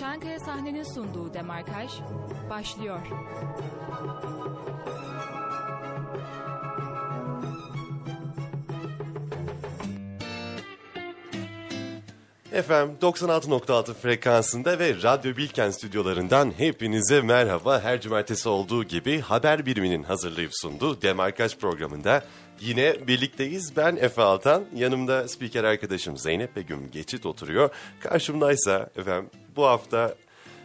Çankaya sahnenin sunduğu demarkaj başlıyor. Efendim 96.6 frekansında ve Radyo Bilken stüdyolarından hepinize merhaba. Her cumartesi olduğu gibi haber biriminin hazırlayıp sunduğu Demarkaj programında yine birlikteyiz. Ben Efe Altan, yanımda spiker arkadaşım Zeynep Begüm Geçit oturuyor. Karşımdaysa efendim bu hafta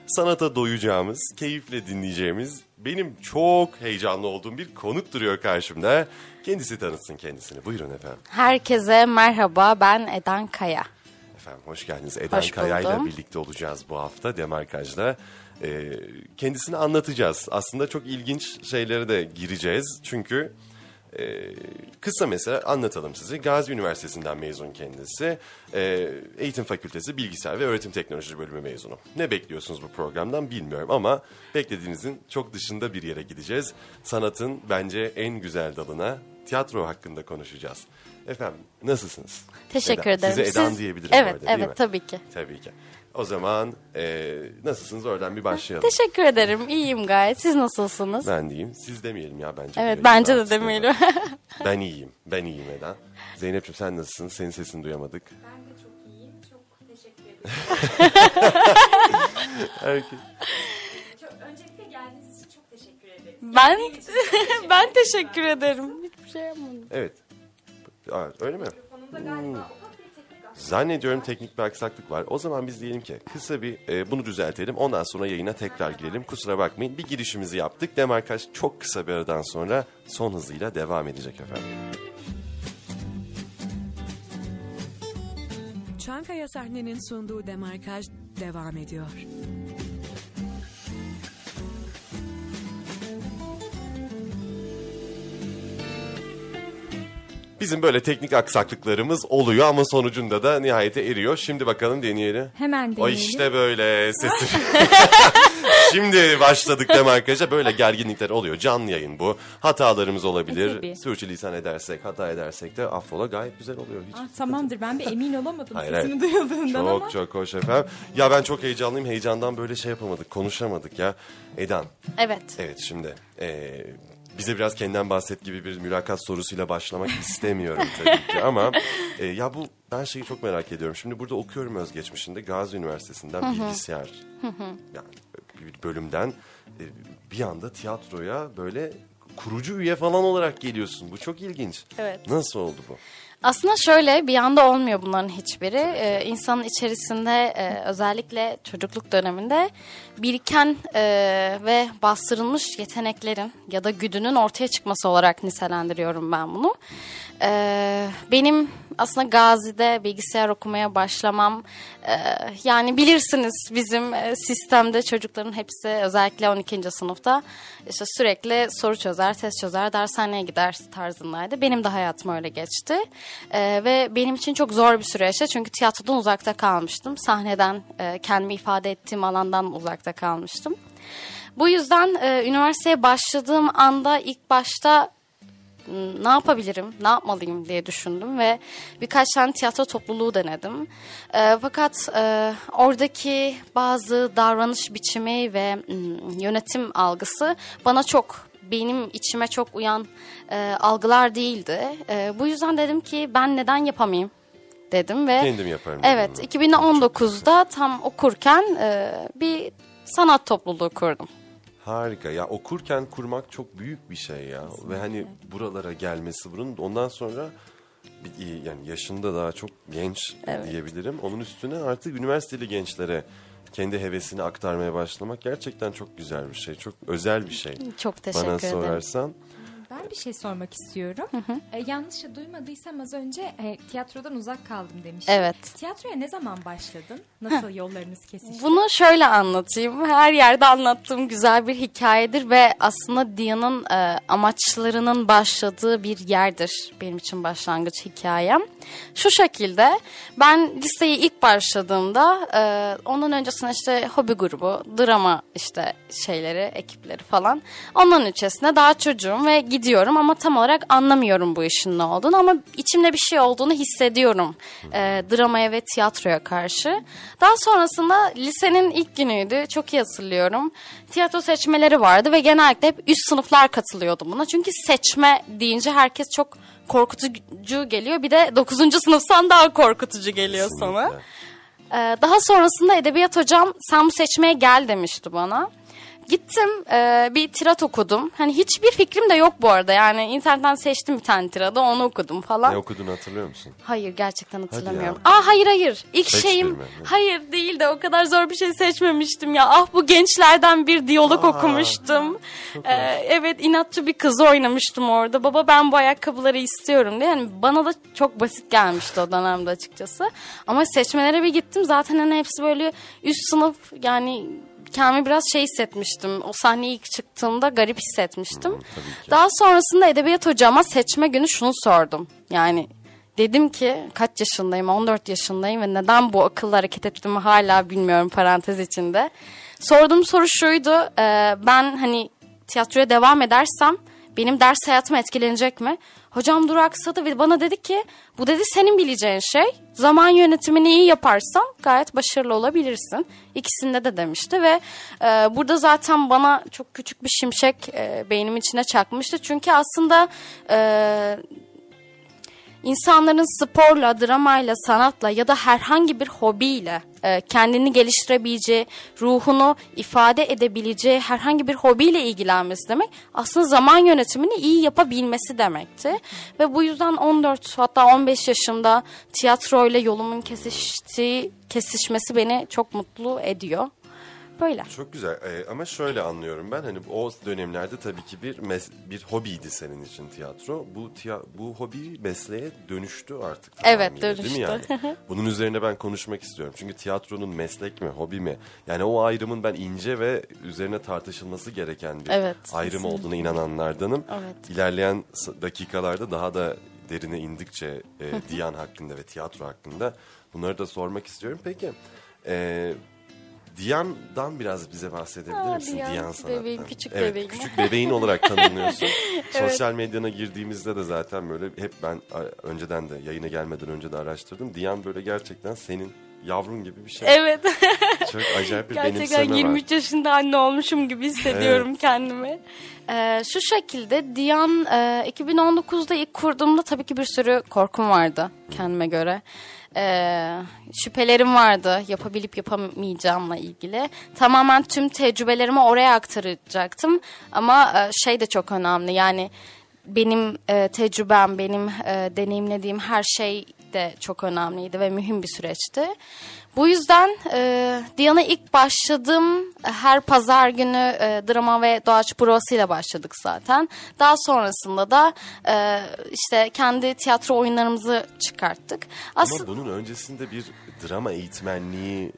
sanata doyacağımız, keyifle dinleyeceğimiz, benim çok heyecanlı olduğum bir konuk duruyor karşımda. Kendisi tanıtsın kendisini. Buyurun efendim. Herkese merhaba, ben Eden Kaya. Efendim hoş geldiniz. Eden Hoş Kaya'yla buldum. birlikte olacağız bu hafta Demarkaj'da. Ee, kendisini anlatacağız. Aslında çok ilginç şeylere de gireceğiz. Çünkü e, kısa mesela anlatalım size. Gazi Üniversitesi'nden mezun kendisi. Ee, Eğitim Fakültesi Bilgisayar ve Öğretim Teknoloji bölümü mezunu. Ne bekliyorsunuz bu programdan bilmiyorum ama beklediğinizin çok dışında bir yere gideceğiz. Sanatın bence en güzel dalına tiyatro hakkında konuşacağız. Efendim nasılsınız? Teşekkür Eda. ederim. Size Edan Siz- diyebilirim Evet, değil evet, mi? tabii ki. Tabii ki. O zaman e, nasılsınız oradan bir başlayalım. Teşekkür ederim, iyiyim gayet. Siz nasılsınız? Ben diyeyim. Siz demeyelim ya bence. evet, bence de demeyelim. Ben iyiyim. Ben iyiyim Eda. Zeynep'ciğim sen nasılsın? Senin sesini duyamadık. Ben de çok iyiyim. Çok teşekkür ederim. Herkes. çok, öncelikle geldiğiniz için çok teşekkür ederim. ben ben teşekkür ederim. Hiçbir şey yapmadım. Evet. Aa, öyle mi? Mikrofonumda galiba aksaklık Zannediyorum teknik bir aksaklık var. O zaman biz diyelim ki kısa bir e, bunu düzeltelim. Ondan sonra yayına tekrar girelim. Kusura bakmayın. Bir girişimizi yaptık. Demarkaç çok kısa bir aradan sonra son hızıyla devam edecek efendim. Çankaya sahnenin sunduğu demarkaj devam ediyor. Bizim böyle teknik aksaklıklarımız oluyor ama sonucunda da nihayete eriyor. Şimdi bakalım deneyelim. Hemen O deneyelim. işte böyle sesi. Şimdi başladık deme arkadaşlar. Böyle gerginlikler oluyor. Canlı yayın bu. Hatalarımız E, olabilir. tabii. Sürçülisan edersek, hata edersek de affola gayet güzel oluyor. Hiç Ah, tamamdır ben bir emin olamadım Hayır, sesini hayır. duyulduğundan Çok ama. çok hoş efendim. Ya ben çok heyecanlıyım. Heyecandan böyle şey yapamadık. Konuşamadık ya. Edan. Evet. Evet şimdi eee, bize biraz kendinden bahset gibi bir mülakat sorusuyla başlamak istemiyorum tabii ki ama e, ya bu ben şeyi çok merak ediyorum. Şimdi burada okuyorum özgeçmişinde Gazi Üniversitesi'nden bilgisayar yani bir bölümden e, bir anda tiyatroya böyle kurucu üye falan olarak geliyorsun. Bu çok ilginç. Evet. Nasıl oldu bu? Aslında şöyle bir anda olmuyor bunların hiçbiri. Ee, insanın içerisinde e, özellikle çocukluk döneminde biriken e, ve bastırılmış yeteneklerin ya da güdünün ortaya çıkması olarak nitelendiriyorum ben bunu. Ee, benim aslında Gazi'de bilgisayar okumaya başlamam e, yani bilirsiniz bizim e, sistemde çocukların hepsi özellikle 12. sınıfta işte sürekli soru çözer, test çözer, dershaneye gider tarzındaydı. Benim de hayatım öyle geçti. Ee, ve benim için çok zor bir süreçti çünkü tiyatrodan uzakta kalmıştım. Sahneden e, kendimi ifade ettiğim alandan uzakta kalmıştım. Bu yüzden e, üniversiteye başladığım anda ilk başta "Hmm, ne yapabilirim, ne yapmalıyım diye düşündüm ve birkaç tane tiyatro topluluğu denedim. E, fakat e, oradaki bazı davranış biçimi ve hmm, yönetim algısı bana çok benim içime çok uyan e, algılar değildi. E, bu yüzden dedim ki ben neden yapamayayım dedim ve Kendim yaparım. Evet, 2019'da tam okurken e, bir sanat topluluğu kurdum. Harika ya okurken kurmak çok büyük bir şey ya ve hani buralara gelmesi bunun ondan sonra yani yaşında daha çok genç diyebilirim. Onun üstüne artık üniversiteli gençlere kendi hevesini aktarmaya başlamak gerçekten çok güzel bir şey. Çok özel bir şey. Çok teşekkür Bana ederim. sorarsan. Ben bir şey sormak istiyorum. E, yanlış duymadıysam az önce e, tiyatrodan uzak kaldım demiştim. Evet. Tiyatroya ne zaman başladın? Nasıl yollarınız kesişti? Bunu şöyle anlatayım. Her yerde anlattığım güzel bir hikayedir ve aslında Diyan'ın e, amaçlarının başladığı bir yerdir benim için başlangıç hikayem. Şu şekilde ben liseye ilk başladığımda e, ondan öncesinde işte hobi grubu, drama işte şeyleri, ekipleri falan. Ondan öncesinde daha çocuğum ve gidiyorum ediyorum ama tam olarak anlamıyorum bu işin ne olduğunu ama içimde bir şey olduğunu hissediyorum e, dramaya ve tiyatroya karşı. Daha sonrasında lisenin ilk günüydü çok iyi hatırlıyorum. Tiyatro seçmeleri vardı ve genellikle hep üst sınıflar katılıyordu buna. Çünkü seçme deyince herkes çok korkutucu geliyor. Bir de 9. sınıftan daha korkutucu geliyor sana. Kesinlikle. Ee, daha sonrasında edebiyat hocam sen bu seçmeye gel demişti bana. Gittim e, bir tirat okudum. Hani hiçbir fikrim de yok bu arada. Yani internetten seçtim bir tane tiradı onu okudum falan. Ne okuduğunu hatırlıyor musun? Hayır gerçekten hatırlamıyorum. Aa hayır hayır. İlk Shakespeare şeyim mi? hayır değil de o kadar zor bir şey seçmemiştim ya. Ah bu gençlerden bir diyalog Aa, okumuştum. Ee, evet inatçı bir kızı oynamıştım orada. Baba ben bu ayakkabıları istiyorum diye. Yani bana da çok basit gelmişti o dönemde açıkçası. Ama seçmelere bir gittim zaten hani hepsi böyle üst sınıf yani kendimi biraz şey hissetmiştim. O sahneye ilk çıktığımda garip hissetmiştim. ki. Daha sonrasında edebiyat hocama seçme günü şunu sordum. Yani dedim ki kaç yaşındayım 14 yaşındayım ve neden bu akıllı hareket ettiğimi hala bilmiyorum parantez içinde. Sorduğum soru şuydu e, ben hani tiyatroya devam edersem benim ders hayatım etkilenecek mi? Hocam duraksadı ve bana dedi ki bu dedi senin bileceğin şey. Zaman yönetimini iyi yaparsan gayet başarılı olabilirsin. İkisinde de demişti ve e, burada zaten bana çok küçük bir şimşek e, beynimin içine çakmıştı. Çünkü aslında e, İnsanların sporla, dramayla, sanatla ya da herhangi bir hobiyle e, kendini geliştirebileceği, ruhunu ifade edebileceği herhangi bir hobiyle ilgilenmesi demek aslında zaman yönetimini iyi yapabilmesi demekti. Ve bu yüzden 14 hatta 15 yaşımda tiyatroyla yolumun kesiştiği, kesişmesi beni çok mutlu ediyor. Böyle. Çok güzel Ee, ama şöyle anlıyorum ben hani o dönemlerde tabii ki bir bir hobiydi senin için tiyatro. Bu tiya- bu hobi mesleğe dönüştü artık. Evet, tamamıyla, Değil mi dönüştü. yani? Bunun üzerine ben konuşmak istiyorum. Çünkü tiyatronun meslek mi, hobi mi? Yani o ayrımın ben ince ve üzerine tartışılması gereken bir Evet, ayrım kesinlikle. olduğuna inananlardanım. Evet. İlerleyen dakikalarda daha da derine indikçe e, Diyan hakkında ve tiyatro hakkında bunları da sormak istiyorum. Peki e, Diyan'dan biraz bize bahsedebilir Aa, misin? Diyan, Diyan bebeğim, küçük evet, bebeğim. küçük bebeğin olarak tanınıyorsun. Sosyal medyana girdiğimizde de zaten böyle hep ben önceden de yayına gelmeden önce de araştırdım. Diyan böyle gerçekten senin yavrun gibi bir şey. Evet. Çok acayip bir Gerçekten benimseme 23 var. yaşında anne olmuşum gibi hissediyorum kendimi. Ee, şu şekilde Diyan e, 2019'da ilk kurduğumda tabii ki bir sürü korkum vardı kendime göre. Ee, şüphelerim vardı yapabilip yapamayacağımla ilgili. Tamamen tüm tecrübelerimi oraya aktaracaktım. Ama e, şey de çok önemli yani benim e, tecrübem, benim e, deneyimlediğim her şey de çok önemliydi ve mühim bir süreçti. Bu yüzden e, Diyan'a ilk başladığım her pazar günü e, drama ve doğaç provasıyla başladık zaten. Daha sonrasında da e, işte kendi tiyatro oyunlarımızı çıkarttık. Aslında Ama bunun öncesinde bir drama eğitmenliği,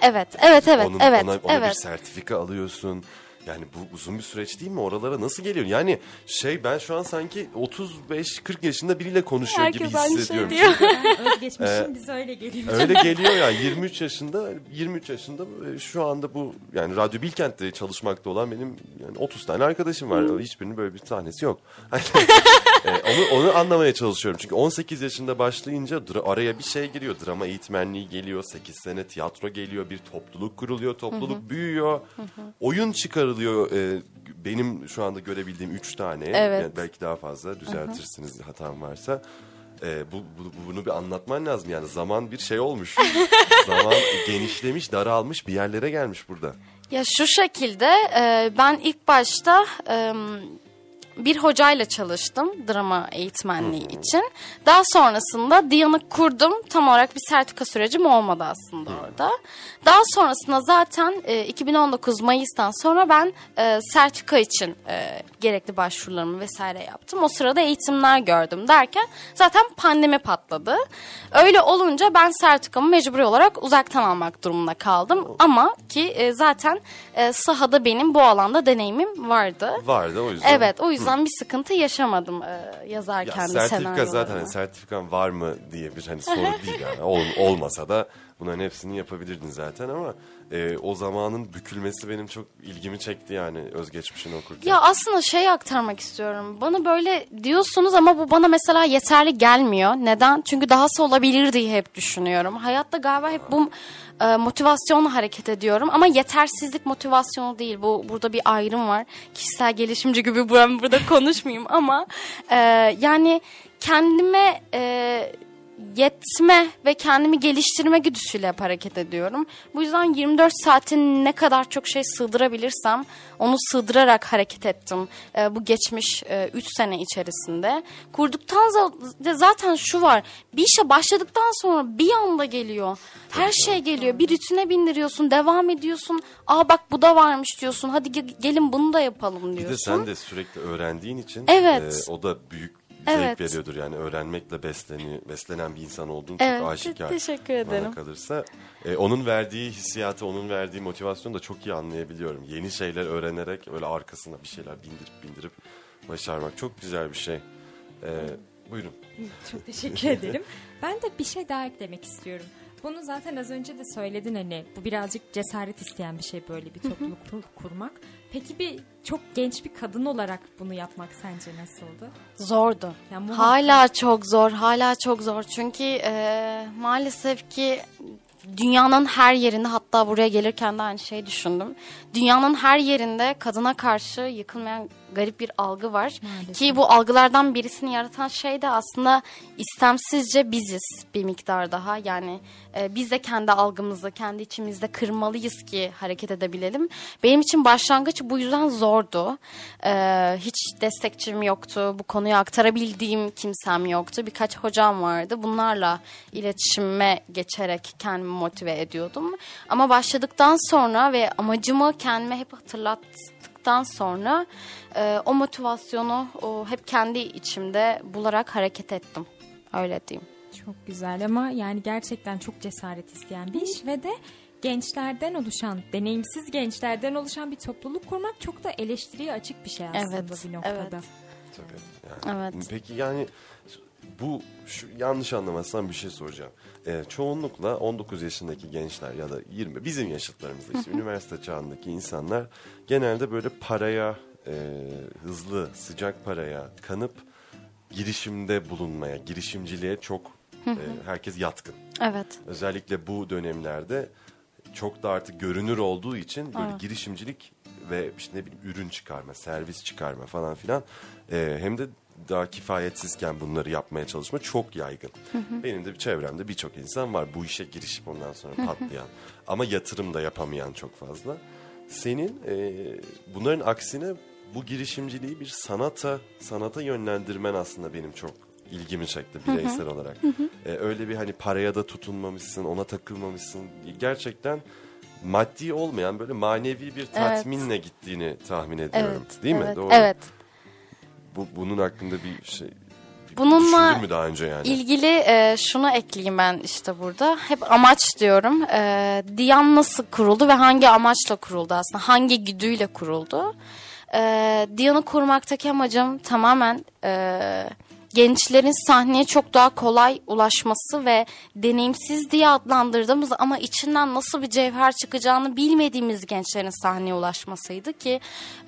evet, evet, evet, onun, evet, ona, ona bir evet. sertifika alıyorsun. Yani bu uzun bir süreç değil mi? Oralara nasıl geliyor? Yani şey ben şu an sanki 35-40 yaşında biriyle konuşuyor Herkes gibi aynı şey hissediyorum. diyor. Çünkü Özgeçmişim bize öyle geliyor. Öyle geliyor ya 23 yaşında 23 yaşında e, şu anda bu yani Radyo Bilkent'te çalışmakta olan benim yani 30 tane arkadaşım var. Hiçbirinin böyle bir tanesi yok. E, onu onu anlamaya çalışıyorum. Çünkü 18 yaşında başlayınca araya bir şey giriyor. Drama eğitmenliği geliyor. 8 sene tiyatro geliyor. Bir topluluk kuruluyor. Topluluk büyüyor. Oyun çıkarılıyor. E, benim şu anda görebildiğim 3 tane. Evet. Yani belki daha fazla düzeltirsiniz hatam varsa. E, bu, bu- bunu bir anlatman lazım yani zaman bir şey olmuş. zaman genişlemiş, daralmış bir yerlere gelmiş burada. Ya şu şekilde e, ben ilk başta e, bir hocayla çalıştım drama eğitmenliği için. Daha sonrasında Diyan'ı kurdum. Tam olarak bir sertifika sürecim olmadı aslında orada. Daha sonrasında zaten e, 2019 Mayıs'tan sonra ben e, sertifika için e, gerekli başvurularımı vesaire yaptım. O sırada eğitimler gördüm derken zaten pandemi patladı. Öyle olunca ben sertifikamı mecburi olarak uzaktan almak durumunda kaldım. Ama ki e, zaten e, sahada benim bu alanda deneyimim vardı. Vardı o yüzden. Evet o yüzden bir sıkıntı yaşamadım e, yazarken Ya de sertifika senaryolarımı. zaten hani sertifikan var mı diye bir hani soru değil yani. Ol- olmasa da Bunların hepsini yapabilirdin zaten ama e, o zamanın bükülmesi benim çok ilgimi çekti yani özgeçmişini okurken. Ya aslında şey aktarmak istiyorum. Bana böyle diyorsunuz ama bu bana mesela yeterli gelmiyor. Neden? Çünkü dahası olabilir diye hep düşünüyorum. Hayatta galiba hep bu e, motivasyonla hareket ediyorum. Ama yetersizlik motivasyonu değil. Bu Burada bir ayrım var. Kişisel gelişimci gibi ben burada konuşmayayım ama e, yani kendime... E, yetme ve kendimi geliştirme güdüsüyle hareket ediyorum. Bu yüzden 24 saatin ne kadar çok şey sığdırabilirsem onu sığdırarak hareket ettim e, bu geçmiş 3 e, sene içerisinde. Kurduktan zaten şu var bir işe başladıktan sonra bir anda geliyor. Her şey geliyor bir rutine bindiriyorsun devam ediyorsun. Aa bak bu da varmış diyorsun hadi gelin bunu da yapalım diyorsun. Bir de sen de sürekli öğrendiğin için evet. e, o da büyük evet. zevk veriyordur. Yani öğrenmekle besleni, beslenen bir insan olduğun evet, çok aşikar. Teşekkür ederim. kalırsa. E, onun verdiği hissiyatı, onun verdiği motivasyonu da çok iyi anlayabiliyorum. Yeni şeyler öğrenerek öyle arkasına bir şeyler bindirip bindirip başarmak çok güzel bir şey. E, buyurun. Çok teşekkür ederim. Ben de bir şey daha eklemek istiyorum. Bunu zaten az önce de söyledin hani bu birazcık cesaret isteyen bir şey böyle bir topluluk kurmak. Peki bir çok genç bir kadın olarak bunu yapmak sence nasıldı? Zordu. Yani hala çok zor, hala çok zor. Çünkü e, maalesef ki dünyanın her yerinde hatta buraya gelirken de aynı şeyi düşündüm. Dünyanın her yerinde kadına karşı yıkılmayan garip bir algı var. Maalesef. Ki bu algılardan birisini yaratan şey de aslında istemsizce biziz bir miktar daha. Yani e, biz de kendi algımızı kendi içimizde kırmalıyız ki hareket edebilelim. Benim için başlangıç bu yüzden zordu. E, hiç destekçim yoktu. Bu konuyu aktarabildiğim kimsem yoktu. Birkaç hocam vardı. Bunlarla iletişime geçerek kendimi motive ediyordum. Ama başladıktan sonra ve amacımı kendime hep hatırlattıktan sonra e, o motivasyonu o, hep kendi içimde bularak hareket ettim. Öyle diyeyim. Çok güzel ama yani gerçekten çok cesaret isteyen bir iş ve de gençlerden oluşan, deneyimsiz gençlerden oluşan bir topluluk kurmak çok da eleştiriye açık bir şey aslında evet, bir noktada. Evet. Tabii. Yani, evet. Peki yani bu şu, yanlış anlamazsam bir şey soracağım. Ee, çoğunlukla 19 yaşındaki gençler ya da 20 bizim yaşıtlarımızda işte üniversite çağındaki insanlar genelde böyle paraya e, hızlı sıcak paraya kanıp girişimde bulunmaya girişimciliğe çok e, herkes yatkın. Evet. Özellikle bu dönemlerde çok da artık görünür olduğu için böyle evet. girişimcilik ve işte ne bileyim ürün çıkarma, servis çıkarma falan filan e, hem de daha kifayetsizken bunları yapmaya çalışma çok yaygın. Hı hı. Benim de bir çevremde birçok insan var bu işe girişip ondan sonra patlayan ama yatırım da yapamayan çok fazla. Senin e, bunların aksine bu girişimciliği bir sanata sanata yönlendirmen aslında benim çok ilgimi çekti bireysel olarak. Ee, öyle bir hani paraya da tutunmamışsın, ona takılmamışsın. Gerçekten maddi olmayan böyle manevi bir tatminle evet. gittiğini tahmin ediyorum. Evet, Değil evet, mi? Doğru. Evet. Bu bunun hakkında bir şey Bununla mü daha önce yani? ilgili e, şunu ekleyeyim ben işte burada. Hep amaç diyorum. E, Diyan nasıl kuruldu ve hangi amaçla kuruldu aslında? Hangi güdüyle kuruldu? E, Diyan'ı kurmaktaki amacım tamamen e, gençlerin sahneye çok daha kolay ulaşması ve deneyimsiz diye adlandırdığımız ama içinden nasıl bir cevher çıkacağını bilmediğimiz gençlerin sahneye ulaşmasıydı ki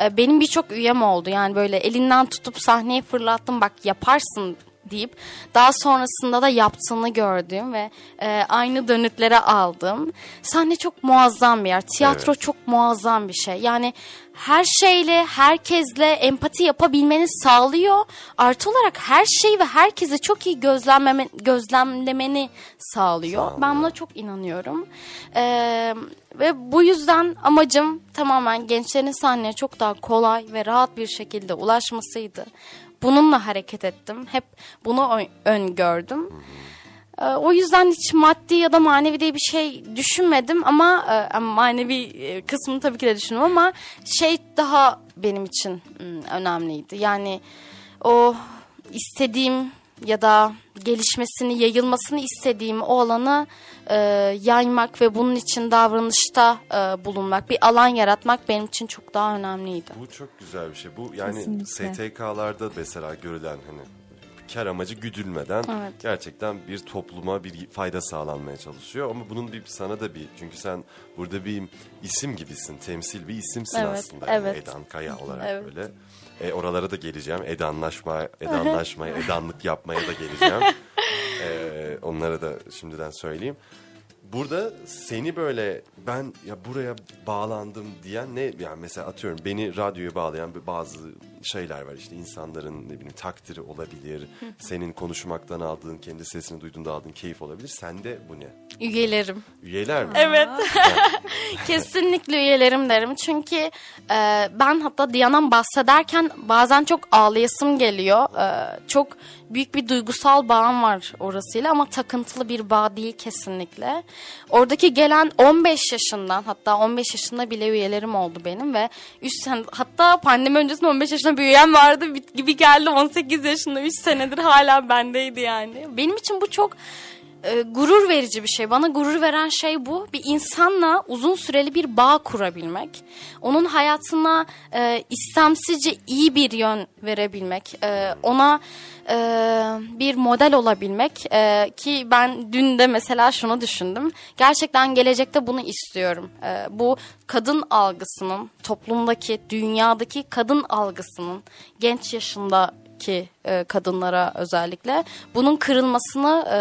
e, benim birçok üyem oldu. Yani böyle elinden tutup sahneye fırlattım bak yaparsın deyip daha sonrasında da yaptığını gördüğüm ve e, aynı dönütlere aldım. Sahne çok muazzam bir yer. Tiyatro evet. çok muazzam bir şey. Yani her şeyle, herkesle empati yapabilmeni sağlıyor. Artı olarak her şeyi ve herkesi çok iyi gözlemleme, gözlemlemeni sağlıyor. Sağ ben buna çok inanıyorum. Ee, ve bu yüzden amacım tamamen gençlerin sahneye çok daha kolay ve rahat bir şekilde ulaşmasıydı. Bununla hareket ettim. Hep bunu öngördüm. Ee, o yüzden hiç maddi ya da manevi diye bir şey düşünmedim ama e, manevi e, kısmını tabii ki de düşündüm ama şey daha benim için önemliydi. Yani o istediğim ya da gelişmesini, yayılmasını istediğim o alanı e, yaymak ve bunun için davranışta e, bulunmak, bir alan yaratmak benim için çok daha önemliydi. Bu çok güzel bir şey. Bu yani Kesinlikle. STK'larda mesela görülen hani kar amacı güdülmeden Evet. gerçekten bir topluma bir fayda sağlanmaya çalışıyor. Ama bunun bir sana da bir çünkü sen burada bir isim gibisin, temsil bir isimsin Evet, aslında. evet. Edan Kaya olarak Evet. böyle. E, oralara da geleceğim. Edanlaşma, edanlaşmaya, edanlık yapmaya da geleceğim. e, onlara da şimdiden söyleyeyim. Burada seni böyle ben ya buraya bağlandım diyen ne yani mesela atıyorum beni radyoya bağlayan bazı şeyler var işte insanların ne bileyim takdiri olabilir. senin konuşmaktan aldığın kendi sesini duyduğunda aldığın keyif olabilir. Sende bu ne? Üyelerim. Üyeler mi? Evet. Kesinlikle üyelerim derim. Çünkü e, ben hatta Diyana'dan bahsederken bazen çok ağlayasım geliyor. E, çok büyük bir duygusal bağım var orasıyla ama takıntılı bir bağ değil kesinlikle. Oradaki gelen 15 yaşından hatta 15 yaşında bile üyelerim oldu benim ve 3 sene hatta pandemi öncesinde 15 yaşında bir üyem vardı gibi geldi 18 yaşında 3 senedir hala bendeydi yani. Benim için bu çok e, gurur verici bir şey. Bana gurur veren şey bu. Bir insanla uzun süreli bir bağ kurabilmek. Onun hayatına e, istemsizce iyi bir yön verebilmek. E, ona e, bir model olabilmek. E, ki ben dün de mesela şunu düşündüm. Gerçekten gelecekte bunu istiyorum. E, bu kadın algısının, toplumdaki, dünyadaki kadın algısının genç yaşında ki e, kadınlara özellikle bunun kırılmasını e,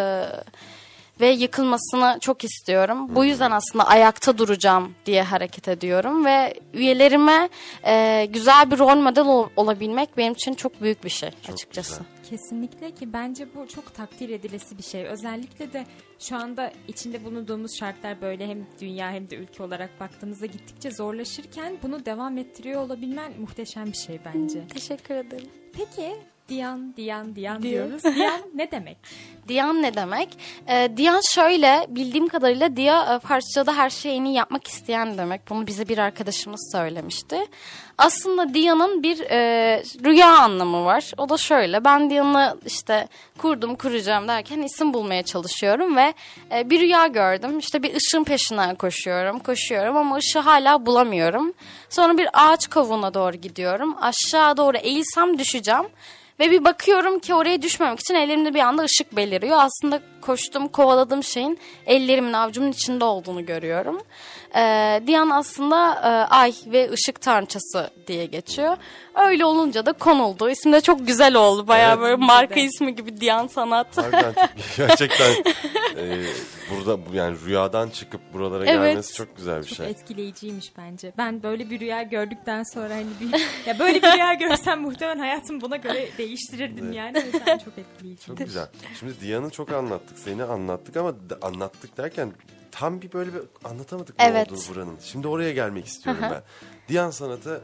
ve yıkılmasını çok istiyorum. Bu yüzden aslında ayakta duracağım diye hareket ediyorum ve üyelerime e, güzel bir rol model ol- olabilmek benim için çok büyük bir şey açıkçası. güzel. Kesinlikle ki bence bu çok takdir edilesi bir şey. Özellikle de şu anda içinde bulunduğumuz şartlar böyle hem dünya hem de ülke olarak baktığımızda gittikçe zorlaşırken bunu devam ettiriyor olabilmen muhteşem bir şey bence. Teşekkür ederim. Peki Diyan, Diyan, Diyan diyoruz. Diyan ne demek? Diyan ne demek? Ee, Diyan şöyle bildiğim kadarıyla Diya e, parçada her şeyi en iyi yapmak isteyen demek. Bunu bize bir arkadaşımız söylemişti. Aslında Diyan'ın bir e, rüya anlamı var. O da şöyle ben Diyan'ı işte kurdum kuracağım derken isim bulmaya çalışıyorum ve e, bir rüya gördüm. İşte bir ışığın peşinden koşuyorum koşuyorum ama ışığı hala bulamıyorum. Sonra bir ağaç kavuğuna doğru gidiyorum. Aşağı doğru eğilsem düşeceğim. Ve bir bakıyorum ki oraya düşmemek için ellerimde bir anda ışık beliriyor. Aslında koştum, kovaladığım şeyin ellerimin avucumun içinde olduğunu görüyorum. Ee, Diyan aslında e, ay ve ışık tanrıçası diye geçiyor. Öyle olunca da konuldu. İsim de çok güzel oldu. Bayağı Evet. böyle marka ismi gibi Diyan Sanat. Harbiden çok- gerçekten e, burada bu yani rüyadan çıkıp buralara Evet. gelmesi çok güzel bir Çok şey. etkileyiciymiş bence. Ben böyle bir rüya gördükten sonra hani bir ya böyle bir rüya görsem muhtemelen hayatımı buna göre değiştirirdim yani. O yüzden çok etkileyici. Çok güzel. Şimdi Diyan'ı çok anlattık, seni anlattık ama anlattık derken tam bir böyle bir anlatamadık ne Evet. olduğunu buranın. Şimdi oraya gelmek istiyorum ben. Diyan Sanat'a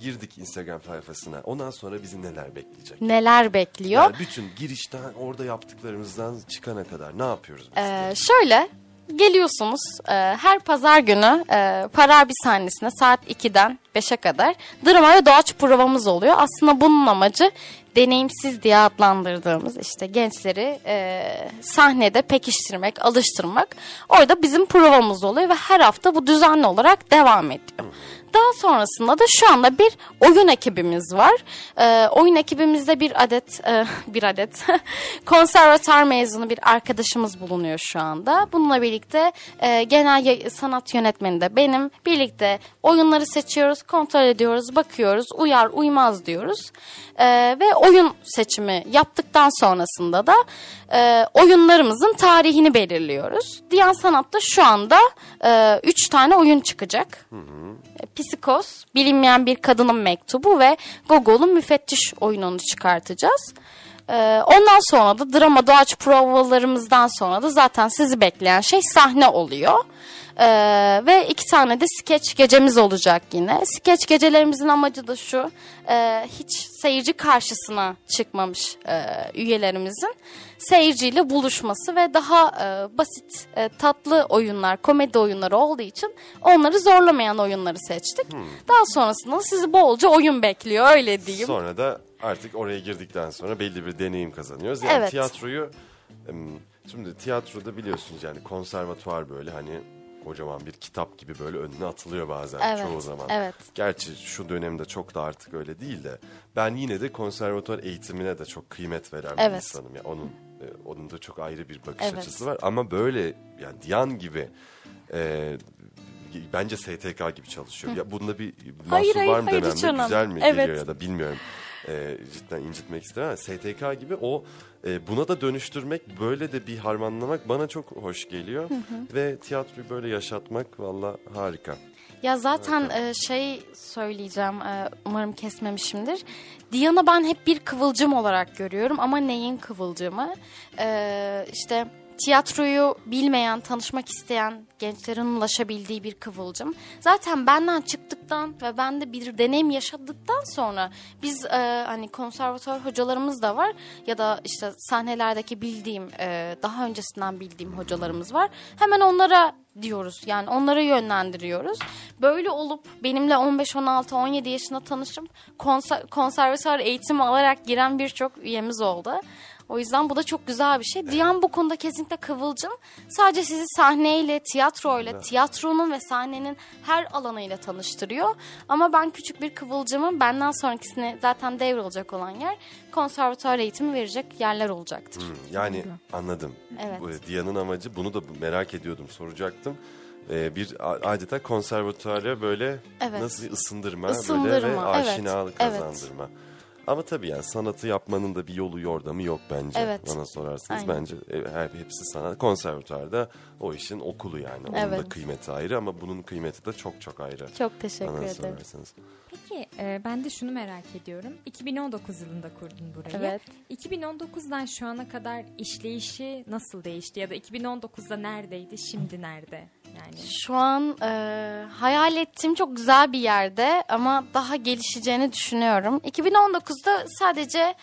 girdik Instagram sayfasına. Ondan sonra bizi neler bekleyecek? Neler bekliyor? Yani bütün girişten orada yaptıklarımızdan çıkana kadar ne yapıyoruz biz? Ee, şöyle geliyorsunuz e, her pazar günü e, para hapishanesine saat 2'den 5'e kadar drama ve doğaç provamız oluyor. Aslında bunun amacı deneyimsiz diye adlandırdığımız işte gençleri e, sahnede pekiştirmek, alıştırmak. Orada bizim provamız oluyor ve her hafta bu düzenli olarak devam ediyor. Daha sonrasında da şu anda bir oyun ekibimiz var. Ee, oyun ekibimizde bir adet e, bir adet konservatuar mezunu bir arkadaşımız bulunuyor şu anda. Bununla birlikte e, genel sanat yönetmeni de benim. Birlikte oyunları seçiyoruz, kontrol ediyoruz, bakıyoruz, uyar uymaz diyoruz. Ee, ve oyun seçimi yaptıktan sonrasında da e, oyunlarımızın tarihini belirliyoruz. Diyan Sanat'ta şu anda 3 tane oyun çıkacak. E, Psikos, Bilinmeyen Bir Kadının Mektubu ve Gogol'un Müfettiş oyununu çıkartacağız. E, Ondan sonra da drama doğaç provalarımızdan sonra da zaten sizi bekleyen şey sahne oluyor. E, ve iki tane de skeç gecemiz olacak yine. Skeç gecelerimizin amacı da şu, e, hiç seyirci karşısına çıkmamış e, üyelerimizin seyirciyle buluşması ve daha e, basit, e, tatlı oyunlar, komedi oyunları olduğu için onları zorlamayan oyunları seçtik. Daha sonrasında sizi bolca oyun bekliyor öyle diyeyim. Sonra da artık oraya girdikten sonra belli bir deneyim kazanıyoruz. Yani Evet. tiyatroyu şimdi tiyatroda biliyorsunuz yani konservatuvar böyle hani kocaman bir kitap gibi böyle önüne atılıyor bazen Evet, çoğu zaman. evet. Gerçi şu dönemde çok da artık öyle değil de ben yine de konservatuvar eğitimine de çok kıymet veren bir Evet. insanım. Yani onun e, onun da çok ayrı bir bakış Evet. açısı var ama böyle yani Diyan gibi e, bence STK gibi çalışıyor. Ya bunda bir mahsur hayır, var mı hayır, demem önemli. güzel mi Evet. geliyor ya da bilmiyorum. E, cidden incitmek istemem. STK gibi o e, buna da dönüştürmek böyle de bir harmanlamak bana çok hoş geliyor. Ve tiyatroyu böyle yaşatmak valla harika. Ya zaten e, şey söyleyeceğim e, umarım kesmemişimdir. Diana ben hep bir kıvılcım olarak görüyorum ama neyin kıvılcımı? E, işte tiyatroyu bilmeyen, tanışmak isteyen gençlerin ulaşabildiği bir kıvılcım. Zaten benden çıktıktan ve ben de bir deneyim yaşadıktan sonra biz e, hani konservatuvar hocalarımız da var ya da işte sahnelerdeki bildiğim e, daha öncesinden bildiğim hocalarımız var. Hemen onlara diyoruz. Yani onlara yönlendiriyoruz. Böyle olup benimle 15, 16, 17 yaşında tanışıp konser, konservatuar eğitimi alarak giren birçok üyemiz oldu. O yüzden bu da çok güzel bir şey. Diyan bu konuda kesinlikle kıvılcım. Sadece sizi sahneyle, tiyatroyla, tiyatronun ve sahnenin her alanıyla tanıştırıyor. Ama ben küçük bir kıvılcımım. Benden sonrakisine zaten devrolacak olan yer konservatuar eğitimi verecek yerler olacaktır. Yani anladım. Evet. Bu Diyan'ın amacı bunu da merak ediyordum, soracaktım. Ee, bir adeta konservatuara böyle Evet. nasıl ısındırma, böyle ve Isındırma, evet, aşinalık evet. Ama tabii yani sanatı yapmanın da bir yolu yordamı yok bence. Evet. Bana sorarsanız Aynen. bence e, her hepsi sanat. Konservatuarda o işin okulu yani. Onun da Evet. kıymeti ayrı ama bunun kıymeti de çok çok ayrı. Çok teşekkür Bana ederim. sorarsanız. Peki e, ben de şunu merak ediyorum. 2019 yılında kurdun burayı. Evet. 2019'dan şu ana kadar işleyişi nasıl değişti? Ya da 2019'da neredeydi, şimdi nerede? Yani Şu an e, hayal ettiğim çok güzel bir yerde ama daha gelişeceğini düşünüyorum. 2019'da sadece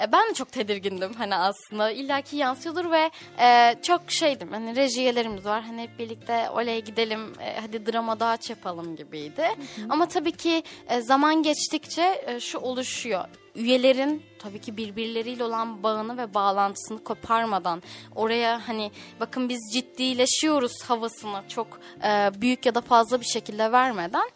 e, ben de çok tedirgindim hani aslında. İllaki yansıyordur ve e, çok şeydim. Hani rejiyelerimiz var. Hani hep birlikte olaya gidelim e, hadi drama daha yapalım gibiydi. Ama tabii ki e, zaman geçtikçe e, şu oluşuyor. Üyelerin tabii ki birbirleriyle olan bağını ve bağlantısını koparmadan oraya hani bakın biz ciddileşiyoruz havasını çok e, büyük ya da fazla bir şekilde vermeden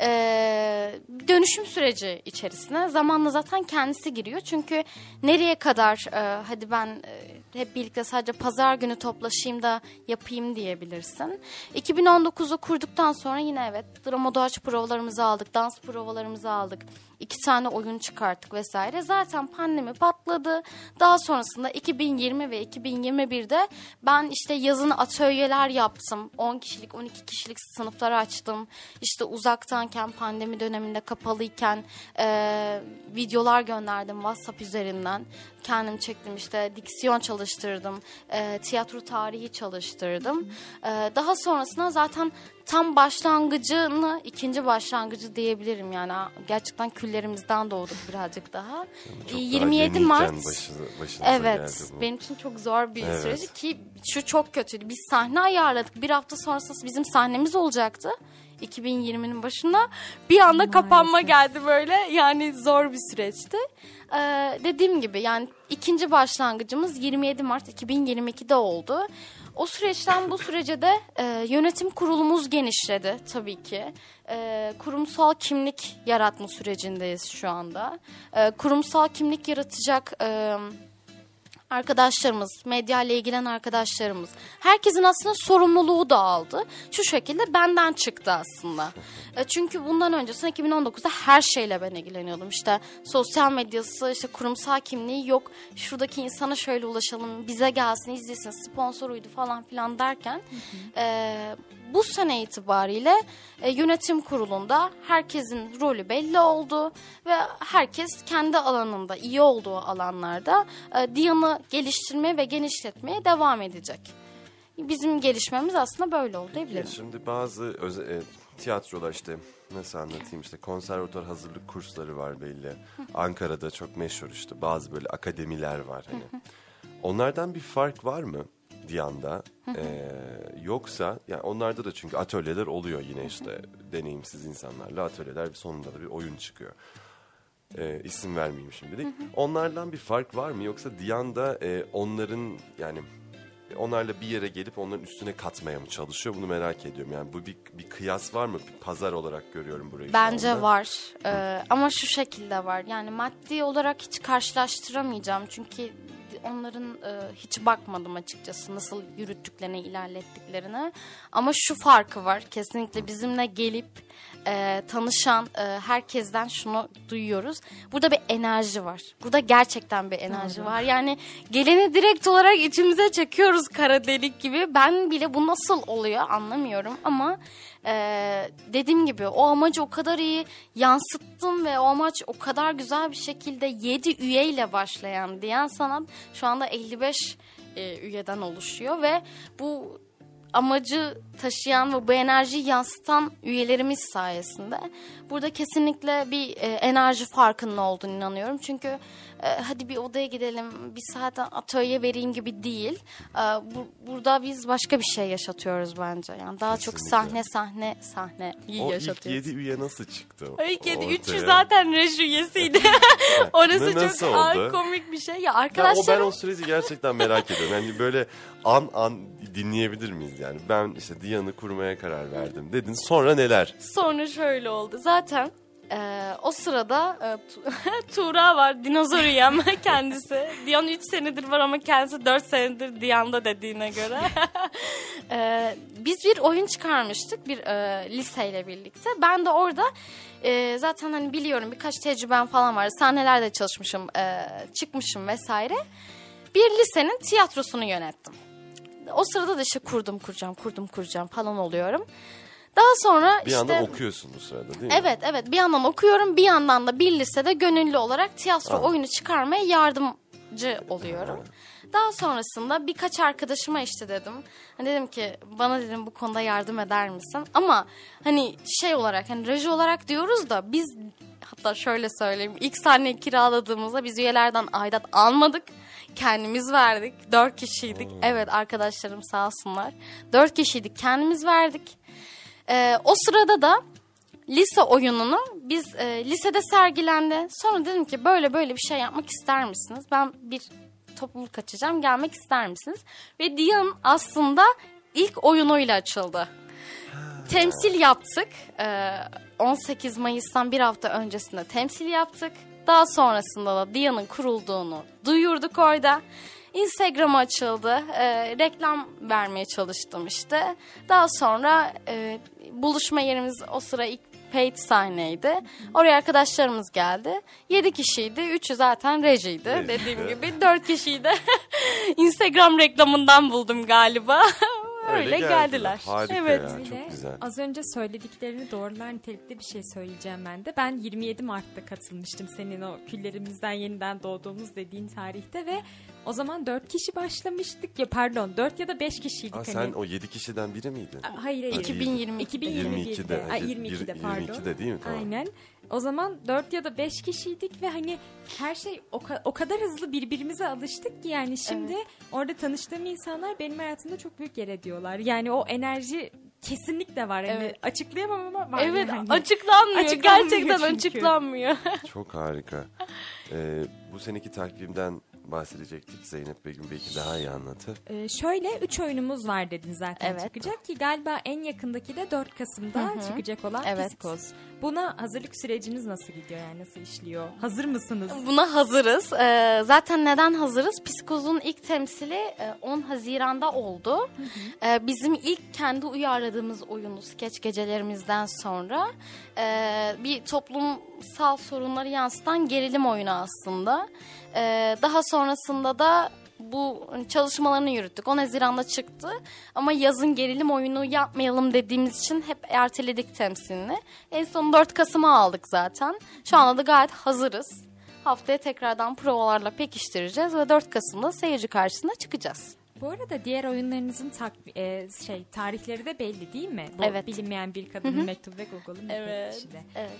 e, dönüşüm süreci içerisine zamanla zaten kendisi giriyor. Çünkü nereye kadar e, hadi ben e, hep birlikte sadece pazar günü toplaşayım da yapayım diyebilirsin. 2019'u kurduktan sonra yine evet drama doğaç provalarımızı aldık, dans provalarımızı aldık. İki tane oyun çıkarttık vesaire. Zaten pandemi patladı. Daha sonrasında 2020 ve 2021'de ben işte yazın atölyeler yaptım. 10 kişilik, 12 kişilik sınıflar açtım. İşte uzaktanken, pandemi döneminde kapalıyken e, videolar gönderdim WhatsApp üzerinden. Kendim çektim işte diksiyon çalıştırdım. E, tiyatro tarihi çalıştırdım. E, daha sonrasında zaten tam başlangıcını, ikinci başlangıcı diyebilirim yani. Gerçekten küllerimizden doğduk birazcık daha. Çok daha 27 yeniyken Mart. başınıza- başınıza Evet, geldi bu. benim için çok zor bir Evet. süreci ki şu çok kötüydü. Biz sahne ayarladık. Bir hafta sonrası bizim sahnemiz olacaktı. 2020'nin başında bir anda kapanma geldi böyle. Yani zor bir süreçti. Ee, dediğim gibi yani ikinci başlangıcımız 27 Mart 2022'de oldu. O süreçten bu sürece de e, yönetim kurulumuz genişledi tabii ki. E, kurumsal kimlik yaratma sürecindeyiz şu anda. E, kurumsal kimlik yaratacak... E, arkadaşlarımız, medya ile ilgilenen arkadaşlarımız. Herkesin aslında sorumluluğu da aldı. Şu şekilde benden çıktı aslında. E, Çünkü bundan öncesinde 2019'da her şeyle ben ilgileniyordum. İşte sosyal medyası, işte kurumsal kimliği yok. Şuradaki insana şöyle ulaşalım, bize gelsin, izlesin, sponsoruydu falan filan derken... e, bu sene itibariyle e, yönetim kurulunda herkesin rolü belli oldu ve herkes kendi alanında iyi olduğu alanlarda e, Diyan'ı geliştirmeye ve genişletmeye devam edecek. Bizim gelişmemiz aslında böyle oldu diyebilirim. Şimdi bazı öze- e, tiyatrolar işte nasıl anlatayım işte konservatuar hazırlık kursları var belli. Ankara'da çok meşhur işte bazı böyle akademiler var hani. Onlardan bir fark var mı Diyan'da? Ee, yoksa yani onlarda da çünkü atölyeler oluyor yine işte deneyimsiz insanlarla atölyeler bir sonunda da bir oyun çıkıyor. Ee, isim vermeyeyim şimdilik. Onlardan bir fark var mı yoksa Diyan'da e, onların yani onlarla bir yere gelip onların üstüne katmaya mı çalışıyor? Bunu merak ediyorum. Yani bu bir, bir kıyas var mı? Bir pazar olarak görüyorum burayı Bence var Ee, ama şu şekilde var yani maddi olarak hiç karşılaştıramayacağım çünkü onların e, hiç bakmadım açıkçası nasıl yürüttüklerine ilerlettiklerine. Ama şu farkı var kesinlikle bizimle gelip e, tanışan e, herkesten şunu duyuyoruz. Burada bir enerji var. Burada gerçekten bir enerji var. Yani geleni direkt olarak içimize çekiyoruz kara delik gibi. Ben bile bu nasıl oluyor anlamıyorum ama ee, dediğim gibi o amacı o kadar iyi yansıttım ve o amaç o kadar güzel bir şekilde 7 üyeyle başlayan diyen sanat şu anda 55 e, üyeden oluşuyor ve bu amacı taşıyan ve bu enerjiyi yansıtan üyelerimiz sayesinde burada kesinlikle bir e, enerji farkının olduğunu inanıyorum. Çünkü e, hadi bir odaya gidelim, bir saat atölye vereyim gibi değil. E, bu, burada biz başka bir şey yaşatıyoruz bence. Yani daha çok Kesinlikle. sahne sahne sahne iyi O ilk yaşatıyoruz. 7 üye nasıl çıktı? O ilk yedi, üçü ortaya? zaten reji üyesiydi. Orası çok nasıl aa, oldu? komik bir şey. Ya Ya o ben o süreci gerçekten merak ediyorum. Yani böyle an an dinleyebilir miyiz yani? Ben işte Diyan'ı kurmaya karar verdim dedin. Sonra neler? Sonra şöyle oldu. Zaten e, o sırada e, Tu- Tuğra var. Dinozor üyem kendisi. Diyan 3 senedir var ama kendisi 4 senedir Diyan'da dediğine göre. E, biz bir oyun çıkarmıştık bir e, liseyle birlikte. Ben de orada e, zaten hani biliyorum birkaç tecrübem falan var. Sahnelerde çalışmışım, e, çıkmışım vesaire. Bir lisenin tiyatrosunu yönettim. O sırada da işte kurdum kuracağım, kurdum kuracağım falan oluyorum. Daha sonra Bir işte... yandan okuyorsun bu sırada değil mi? Evet evet bir yandan okuyorum bir yandan da bir lisede gönüllü olarak tiyatro Aa. oyunu çıkarmaya yardımcı oluyorum. Daha sonrasında birkaç arkadaşıma işte dedim. Hani dedim ki bana dedim bu konuda yardım eder misin? Ama hani şey olarak hani reji olarak diyoruz da biz hatta şöyle söyleyeyim. ilk sahneyi kiraladığımızda biz üyelerden aidat almadık. Kendimiz verdik. Dört kişiydik. Evet arkadaşlarım sağ olsunlar. Dört kişiydik kendimiz verdik. Ee, o sırada da lise oyununu biz e, lisede sergilendi. Sonra dedim ki böyle böyle bir şey yapmak ister misiniz? Ben bir topluluk açacağım gelmek ister misiniz? Ve Diyan aslında ilk oyunuyla açıldı. Temsil yaptık. Ee, 18 Mayıs'tan bir hafta öncesinde temsil yaptık. Daha sonrasında da Diyan'ın kurulduğunu duyurduk orada. Instagram açıldı. Ee, reklam vermeye çalıştım işte. Daha sonra e, buluşma yerimiz o sıra ilk paid sahneydi. Oraya arkadaşlarımız geldi. 7 kişiydi. 3'ü zaten rejiydi. Reji. Dediğim gibi 4 kişiyi de Instagram reklamından buldum galiba. Öyle, Öyle geldiler. geldiler. Harika evet. ya. Çok güzel. Az önce söylediklerini doğrular nitelikte bir şey söyleyeceğim ben de. Ben 27 Mart'ta katılmıştım senin o küllerimizden yeniden doğduğumuz dediğin tarihte ve o zaman 4 kişi başlamıştık ya pardon 4 ya da 5 kişiydik Aa, hani. sen o 7 kişiden biri miydin? Hayır hayır. 2022'de. 2022'de. 22'de. Ay, Bir- 22'de pardon. 22'de değil mi? Tamam. Aynen. O zaman 4 ya da 5 kişiydik ve hani her şey o, ka- o kadar hızlı birbirimize alıştık ki yani şimdi orada tanıştığım insanlar benim hayatımda çok büyük yer ediyorlar. Yani o enerji kesinlikle var. Yani Evet. açıklayamam ama var Evet yani. açıklanmıyor. Açıklanmıyor Gerçekten çünkü. açıklanmıyor. Çok harika. Ee, bu seneki takvimden bahsedecektik. Zeynep Begüm belki daha iyi anlatır. Ee, şöyle 3 oyunumuz var dedin zaten Evet. çıkacak ki galiba en yakındaki de 4 Kasım'da çıkacak olan Evet. Psikoz. Buna hazırlık süreciniz nasıl gidiyor yani nasıl işliyor? Hazır mısınız? Buna hazırız. Ee, zaten neden hazırız? Psikoz'un ilk temsili e, 10 Haziran'da oldu. Ee, bizim ilk kendi uyarladığımız oyunu skeç gecelerimizden sonra e, bir toplumsal sorunları yansıtan gerilim oyunu aslında. Ee, daha sonrasında da bu çalışmalarını yürüttük. 10 Haziran'da çıktı ama yazın gerilim oyunu yapmayalım dediğimiz için hep erteledik temsilini. En son 4 Kasım'a aldık zaten. Şu anda da gayet hazırız. Haftaya tekrardan provalarla pekiştireceğiz ve 4 Kasım'da seyirci karşısına çıkacağız. Bu arada diğer oyunlarınızın tak, e, şey tarihleri de belli değil mi? Bu Evet. bilinmeyen bir kadının mektubu ve Google'un evet. Evet.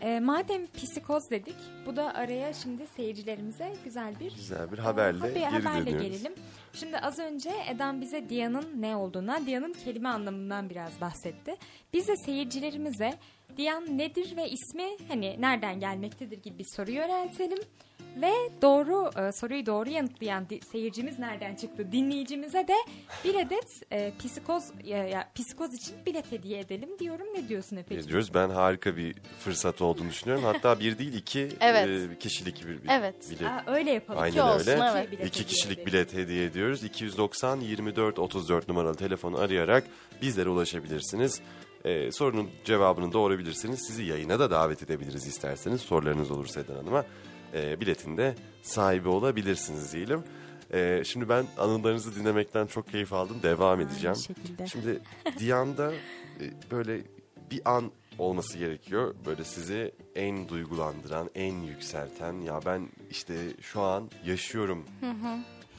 E, madem psikoz dedik, bu da araya şimdi seyircilerimize güzel bir Güzel bir haberle haber- geri haberle dönüyoruz. gelelim. Şimdi az önce Eden bize Diyan'ın ne olduğundan, Diyan'ın kelime anlamından biraz bahsetti. Biz de seyircilerimize Diyan nedir ve ismi hani nereden gelmektedir gibi bir soru yöneltelim. Ve doğru e, soruyu doğru yanıtlayan di- seyircimiz nereden çıktı dinleyicimize de bir adet e, psikoz ya, ya, psikoz için bilet hediye edelim diyorum. Ne diyorsun Efe'ciğim? diyoruz. Ben harika bir fırsat olduğunu düşünüyorum. Hatta bir değil iki Evet. e, kişilik bir, bir Evet. bilet. Aa, öyle yapalım. Aynen İki olsun, öyle. evet. bilet İki kişilik edelim. bilet hediye ediyoruz. 290 24 34 numaralı telefonu arayarak bizlere ulaşabilirsiniz. Ee, sorunun cevabını doğru bilirsiniz. Sizi yayına da davet edebiliriz isterseniz. Sorularınız olursa Eden Hanım'a e, biletin de sahibi olabilirsiniz diyelim. Ee, şimdi ben anılarınızı dinlemekten çok keyif aldım. Devam edeceğim. şekilde. Şimdi Diyan'da e, böyle bir an olması gerekiyor. Böyle sizi en duygulandıran, en yükselten ya ben işte şu an yaşıyorum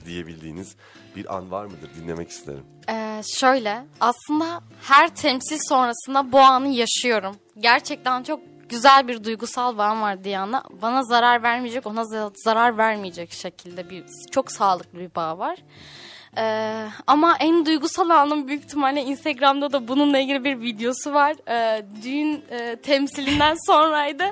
diyebildiğiniz bir an var mıdır? Dinlemek isterim. Ee, şöyle aslında her temsil sonrasında bu anı yaşıyorum. Gerçekten çok güzel bir duygusal bağım var Diana. Bana zarar vermeyecek, ona za- zarar vermeyecek şekilde bir çok sağlıklı bir bağ var. Ee, ama en duygusal anım büyük ihtimalle Instagram'da da bununla ilgili bir videosu var. Ee, düğün e, temsilinden sonraydı.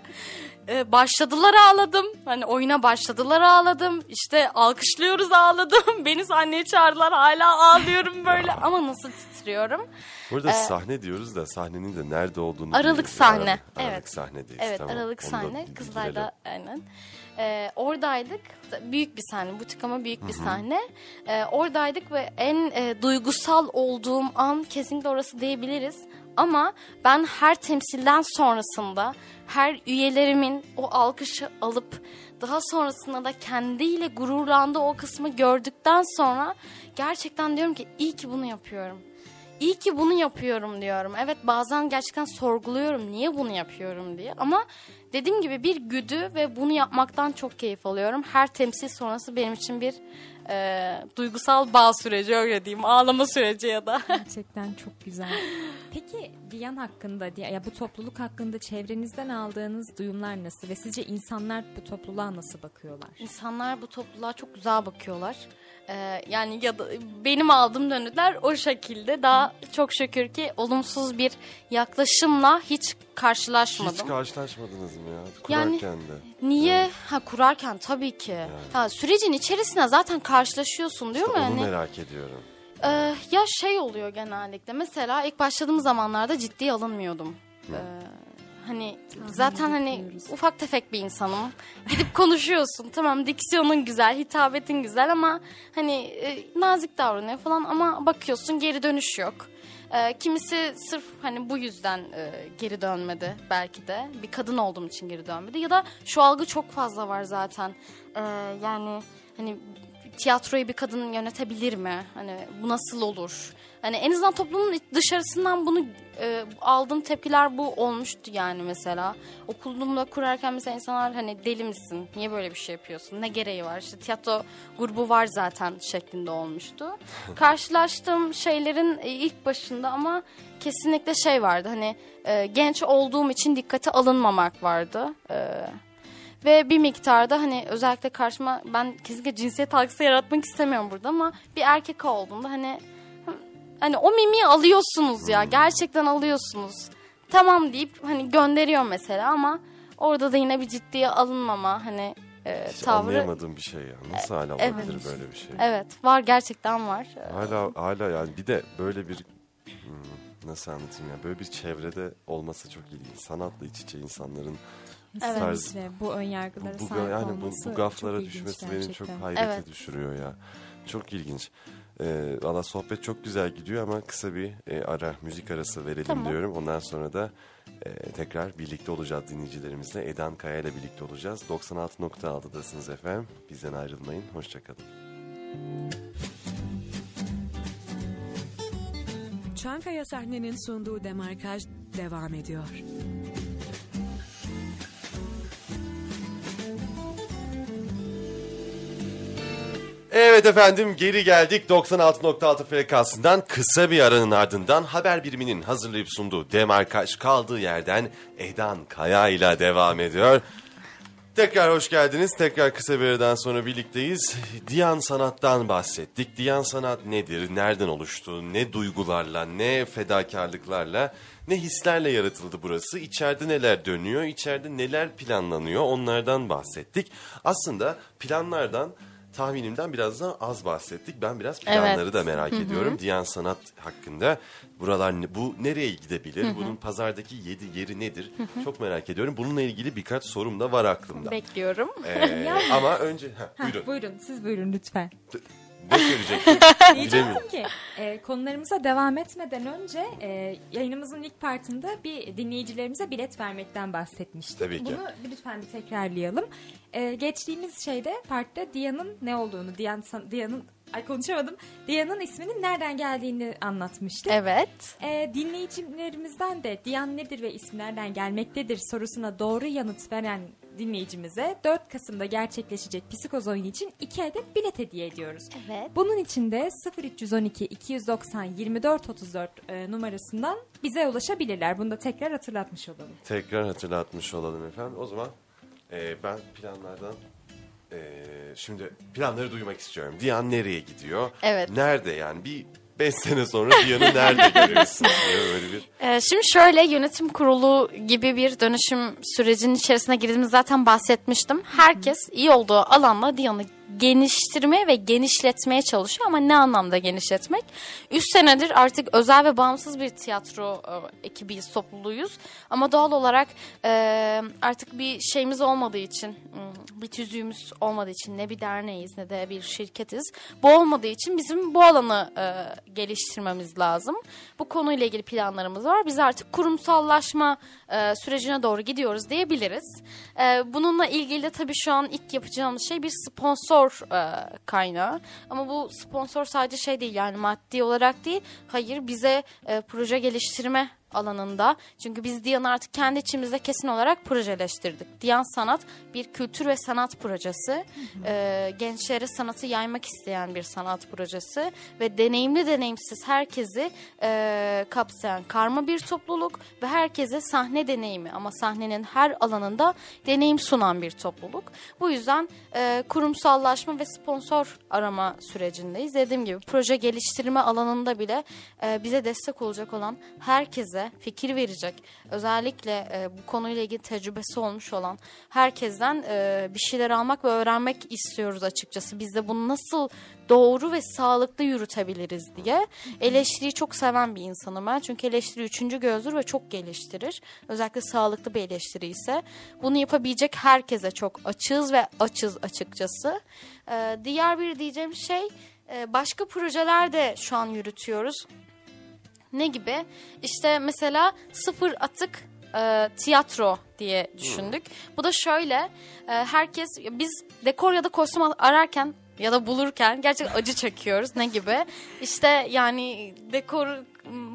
Ee, başladılar ağladım. Hani oyuna başladılar ağladım. İşte alkışlıyoruz ağladım. Beni sahneye çağırdılar hala ağlıyorum böyle ama nasıl titriyorum. Burada sahne diyoruz da sahnenin de nerede olduğunu Aralık biliyoruz. sahne, Aralık, evet. Aralık sahnedeyiz. Evet tamam. aralık Onu da sahne bildirelim. kızlarda aynen. Ee, oradaydık büyük bir sahne butik ama büyük bir sahne. Ee, oradaydık ve en e, duygusal olduğum an kesinlikle orası diyebiliriz. Ama ben her temsilden sonrasında her üyelerimin o alkışı alıp daha sonrasında da kendiyle gururlandığı o kısmı gördükten sonra gerçekten diyorum ki iyi ki bunu yapıyorum. İyi ki bunu yapıyorum diyorum. Evet bazen gerçekten sorguluyorum niye bunu yapıyorum diye. Ama dediğim gibi bir güdü ve bunu yapmaktan çok keyif alıyorum. Her temsil sonrası benim için bir e, duygusal bağ süreci öyle diyeyim. Ağlama süreci ya da. Gerçekten çok güzel. Peki Diyan hakkında ya bu topluluk hakkında çevrenizden aldığınız duyumlar nasıl ve sizce insanlar bu topluluğa nasıl bakıyorlar? İnsanlar bu topluluğa çok güzel bakıyorlar. Ee, yani ya da benim aldığım dönütler o şekilde. Daha çok şükür ki olumsuz bir yaklaşımla hiç karşılaşmadım. Hiç karşılaşmadınız mı ya? Yani- Kurarken de. Niye? Ha kurarken tabii ki. Ha sürecin içerisine zaten karşılaşıyorsun değil İşte mi? onu Hani, merak ediyorum. e, ya şey oluyor genellikle. Mesela ilk başladığım zamanlarda ciddiye alınmıyordum. E, hani zaten hani ufak tefek bir insanım. Gidip konuşuyorsun. Tamam diksiyonun güzel, hitabetin güzel ama hani e, nazik davranıyor falan ama bakıyorsun geri dönüş yok. E, kimisi sırf hani bu yüzden e, geri dönmedi belki de. Bir kadın olduğum için geri dönmedi. Ya da şu algı çok fazla var zaten. E, yani hani tiyatroyu bir kadın yönetebilir mi? Hani bu nasıl olur? Hani en azından toplumun dışarısından bunu e, aldığım tepkiler bu olmuştu yani mesela. Okulumda kurarken mesela insanlar hani deli misin? Niye böyle bir şey yapıyorsun? Ne gereği var? İşte tiyatro grubu var zaten şeklinde olmuştu. Karşılaştığım şeylerin e, ilk başında ama kesinlikle şey vardı. Hani e, genç olduğum için dikkate alınmamak vardı. E, ve bir miktarda hani özellikle karşıma ben kesinlikle cinsiyet algısı yaratmak istemiyorum burada ama bir erkek olduğunda hani hani o mimiği alıyorsunuz ya gerçekten alıyorsunuz. Tamam deyip hani gönderiyor mesela ama orada da yine bir ciddiye alınmama hani e, Hiç tavrı. anlayamadığım bir şey ya. Nasıl hala evet. olabilir böyle bir şey? Evet var gerçekten var. Hala hala yani bir de böyle bir hmm, nasıl anlatayım ya böyle bir çevrede olması çok ilginç. Sanatla iç içe insanların Evet. Kesinlikle bu ön yargılara bu, sahip yani bu, olması bu gaflara düşmesi beni çok hayrete Evet. düşürüyor ya. Çok ilginç. Ee, Valla sohbet çok güzel gidiyor ama kısa bir e, ara müzik arası verelim Tamam. diyorum. Ondan sonra da e, tekrar birlikte olacağız dinleyicilerimizle. Edan Kaya ile birlikte olacağız. 96.6'dasınız efendim. Bizden ayrılmayın. Hoşçakalın. Çankaya sahnenin sunduğu demarkaj devam ediyor. Evet efendim geri geldik 96.6 frekansından kısa bir aranın ardından haber biriminin hazırlayıp sunduğu Demarkaj kaldığı yerden Edan Kaya ile devam ediyor. Tekrar hoş geldiniz. Tekrar kısa bir aradan sonra birlikteyiz. Diyan Sanat'tan bahsettik. Diyan Sanat nedir? Nereden oluştu? Ne duygularla, ne fedakarlıklarla, ne hislerle yaratıldı burası? İçeride neler dönüyor? İçeride neler planlanıyor? Onlardan bahsettik. Aslında planlardan tahminimden biraz daha az bahsettik. Ben biraz planları Evet. da merak ediyorum. Diyan Sanat hakkında buralar bu nereye gidebilir? Bunun pazardaki yedi yeri nedir? Çok merak ediyorum. Bununla ilgili birkaç sorum da var aklımda. Bekliyorum. Ee, ama önce ha, buyurun. Buyurun siz buyurun lütfen. Ne. Diyecektim ki e, konularımıza devam etmeden önce e, yayınımızın ilk partında bir dinleyicilerimize bilet vermekten bahsetmiştik. Tabii ki. Bunu lütfen bir tekrarlayalım. E, geçtiğimiz şeyde partta Diyan'ın ne olduğunu, Diyan, Diyan'ın ay konuşamadım. Diyan'ın isminin nereden geldiğini anlatmıştık. Evet. E, dinleyicilerimizden de Diyan nedir ve ismi nereden gelmektedir sorusuna doğru yanıt veren dinleyicimize 4 Kasım'da gerçekleşecek psikoz oyunu için 2 adet bilet hediye ediyoruz. Evet. Bunun için de 0312 290 24 34 e, numarasından bize ulaşabilirler. Bunu da tekrar hatırlatmış olalım. Tekrar hatırlatmış olalım efendim. O zaman e, ben planlardan e, şimdi planları duymak istiyorum. Diyan nereye gidiyor? Evet. Nerede yani? Bir 5 sene sonra Diyan'ı nerede görüyorsun? diye böyle bir Ee, şimdi şöyle yönetim kurulu gibi bir dönüşüm sürecinin içerisine girdiğimiz zaten bahsetmiştim. Herkes iyi olduğu alanla Diyan'ı geniştirmeye ve genişletmeye çalışıyor ama ne anlamda genişletmek? 3 senedir artık özel ve bağımsız bir tiyatro e, ekibiyiz, topluluğuyuz. Ama doğal olarak e, artık bir şeyimiz olmadığı için, hmm, bir tüzüğümüz olmadığı için ne bir derneğiz ne de bir şirketiz. Bu olmadığı için bizim bu alanı e, geliştirmemiz lazım. Bu konuyla ilgili planlarımız var. Biz artık kurumsallaşma e, sürecine doğru gidiyoruz diyebiliriz. E, bununla ilgili de tabii şu an ilk yapacağımız şey bir sponsor e, kaynağı. Ama bu sponsor sadece şey değil yani maddi olarak değil. Hayır bize e, proje geliştirme alanında. Çünkü biz Diyan'ı artık kendi içimizde kesin olarak projeleştirdik. Diyan Sanat bir kültür ve sanat projesi. Ee, gençlere sanatı yaymak isteyen bir sanat projesi. Ve deneyimli deneyimsiz herkesi e, kapsayan karma bir topluluk. Ve herkese sahne deneyimi ama sahnenin her alanında deneyim sunan bir topluluk. Bu yüzden e, kurumsallaşma ve sponsor arama sürecindeyiz. Dediğim gibi proje geliştirme alanında bile e, bize destek olacak olan herkese fikir verecek. Özellikle e, bu konuyla ilgili tecrübesi olmuş olan herkesten e, bir şeyler almak ve öğrenmek istiyoruz açıkçası. Biz de bunu nasıl doğru ve sağlıklı yürütebiliriz diye. Eleştiriyi çok seven bir insanım ben. Çünkü eleştiri üçüncü gözdür ve çok geliştirir. Özellikle sağlıklı bir eleştiri ise. Bunu yapabilecek herkese çok açığız ve açız açıkçası. E, diğer bir diyeceğim şey e, başka projeler de şu an yürütüyoruz. Ne gibi? İşte mesela sıfır atık e, tiyatro diye düşündük. Bu da şöyle e, herkes biz dekor ya da kostüm ararken ya da bulurken gerçekten acı çekiyoruz. Ne gibi? İşte yani dekor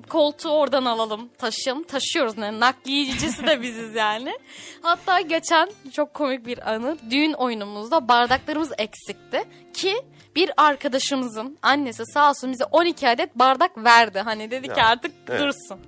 koltuğu oradan alalım taşıyalım taşıyoruz ne nakliyecisi de biziz yani. Hatta geçen çok komik bir anı düğün oyunumuzda bardaklarımız eksikti ki bir arkadaşımızın annesi sağ olsun bize 12 adet bardak verdi. Hani dedi ki artık evet. dursun.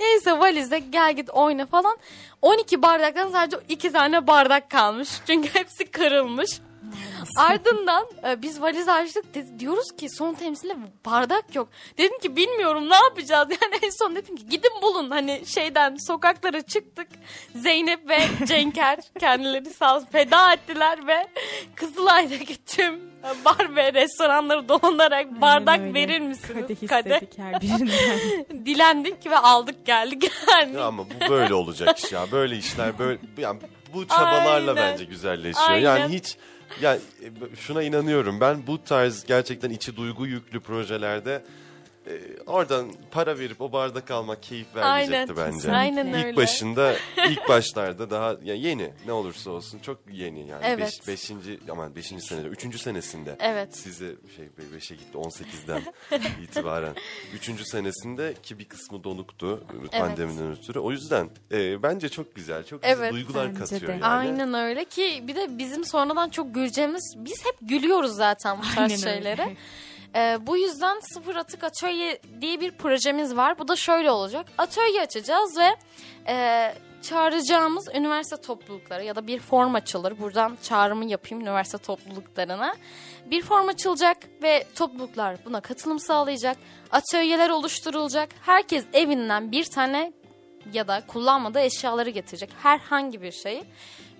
Neyse valizde gel git oyna falan. 12 bardaktan sadece 2 tane bardak kalmış. Çünkü hepsi kırılmış. Ardından e, biz valiz açtık dedi, diyoruz ki son temsile bardak yok. Dedim ki bilmiyorum ne yapacağız yani en son dedim ki gidin bulun hani şeyden sokaklara çıktık. Zeynep ve Cenker kendileri sağ olsun feda ettiler ve Kızılay'daki tüm bar ve restoranları dolanarak bardak öyle. verir misiniz? Kadeh Kadeh. istedik her birinden. Dilendik ve aldık geldik yani. Ya ama bu böyle olacak iş ya. Böyle işler böyle yani bu çabalarla Aynen. bence güzelleşiyor. Aynen. Yani hiç ya e, şuna inanıyorum. Ben bu tarz gerçekten içi duygu yüklü projelerde e, oradan para verip o bardak almak keyif vermeyecekti Aynen, bence. aynen ilk öyle. başında ilk başlarda daha ya yeni ne olursa olsun çok yeni yani. Evet. Beş, beşinci aman beşinci senede üçüncü senesinde Evet. size şey be- beşe gitti 18'den itibaren. Üçüncü senesinde ki bir kısmı donuktu pandemiden ötürü. O yüzden e, bence çok güzel, çok güzel Evet, duygular bence katıyor de. yani. Aynen öyle ki bir de bizim sonradan çok güleceğimiz biz hep gülüyoruz zaten bu Aynen tarz öyle. şeylere. Ee, bu yüzden sıfır atık atölye diye bir projemiz var. Bu da şöyle olacak. Atölye açacağız ve e, çağıracağımız üniversite toplulukları ya da bir form açılır. Buradan çağrımı yapayım üniversite topluluklarına. Bir form açılacak ve topluluklar buna katılım sağlayacak. Atölyeler oluşturulacak. Herkes evinden bir tane ya da kullanmadığı eşyaları getirecek. Herhangi bir şeyi.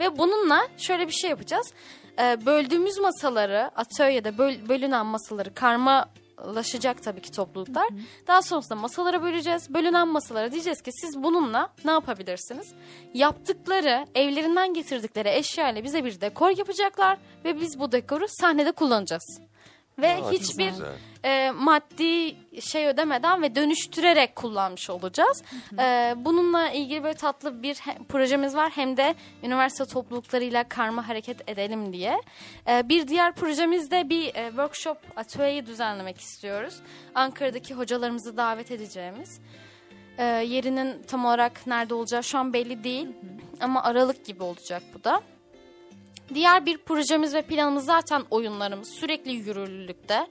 Ve bununla şöyle bir şey yapacağız. Ee, böldüğümüz masaları, atölyede böl- bölünen masaları karmalaşacak tabii ki topluluklar. Daha sonrasında masalara böleceğiz. Bölünen masalara diyeceğiz ki siz bununla ne yapabilirsiniz? Yaptıkları, evlerinden getirdikleri eşyayla bize bir dekor yapacaklar ve biz bu dekoru sahnede kullanacağız. Ve Aa, hiçbir e, maddi şey ödemeden ve dönüştürerek kullanmış olacağız. E, bununla ilgili böyle tatlı bir projemiz var. Hem de üniversite topluluklarıyla karma hareket edelim diye. E, bir diğer projemizde bir e, workshop atölyeyi düzenlemek istiyoruz. Ankara'daki hocalarımızı davet edeceğimiz. E, yerinin tam olarak nerede olacağı şu an belli değil. Ama Aralık gibi olacak bu da. Diğer bir projemiz ve planımız zaten oyunlarımız sürekli yürürlülükte.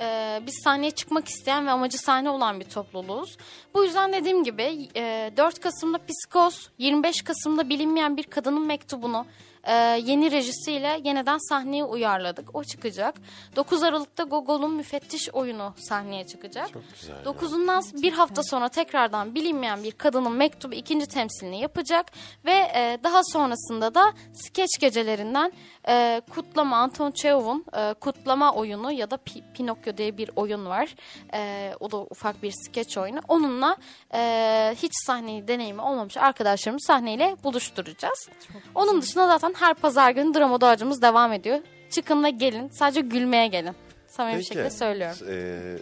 Ee, biz sahneye çıkmak isteyen ve amacı sahne olan bir topluluğuz. Bu yüzden dediğim gibi e, 4 Kasım'da Psikos, 25 Kasım'da bilinmeyen bir kadının mektubunu e, yeni rejisiyle yeniden sahneye uyarladık. O çıkacak. 9 Aralık'ta Gogol'un müfettiş oyunu sahneye çıkacak. Çok güzel. ya. 9'undan bir hafta sonra tekrardan bilinmeyen bir kadının mektubu ikinci temsilini yapacak ve e, daha sonrasında da skeç gecelerinden e, kutlama Anton Çehov'un e, kutlama oyunu ya da Pi- Pinokyo diye bir oyun var. E, o da ufak bir skeç oyunu. Onunla e, hiç sahneyi deneyimi olmamış arkadaşlarımız sahneyle buluşturacağız. Onun dışında zaten her pazar günü drama doğacımız devam ediyor. Çıkın ve gelin. Sadece gülmeye gelin. Samimi bir Peki, şekilde söylüyorum. eee,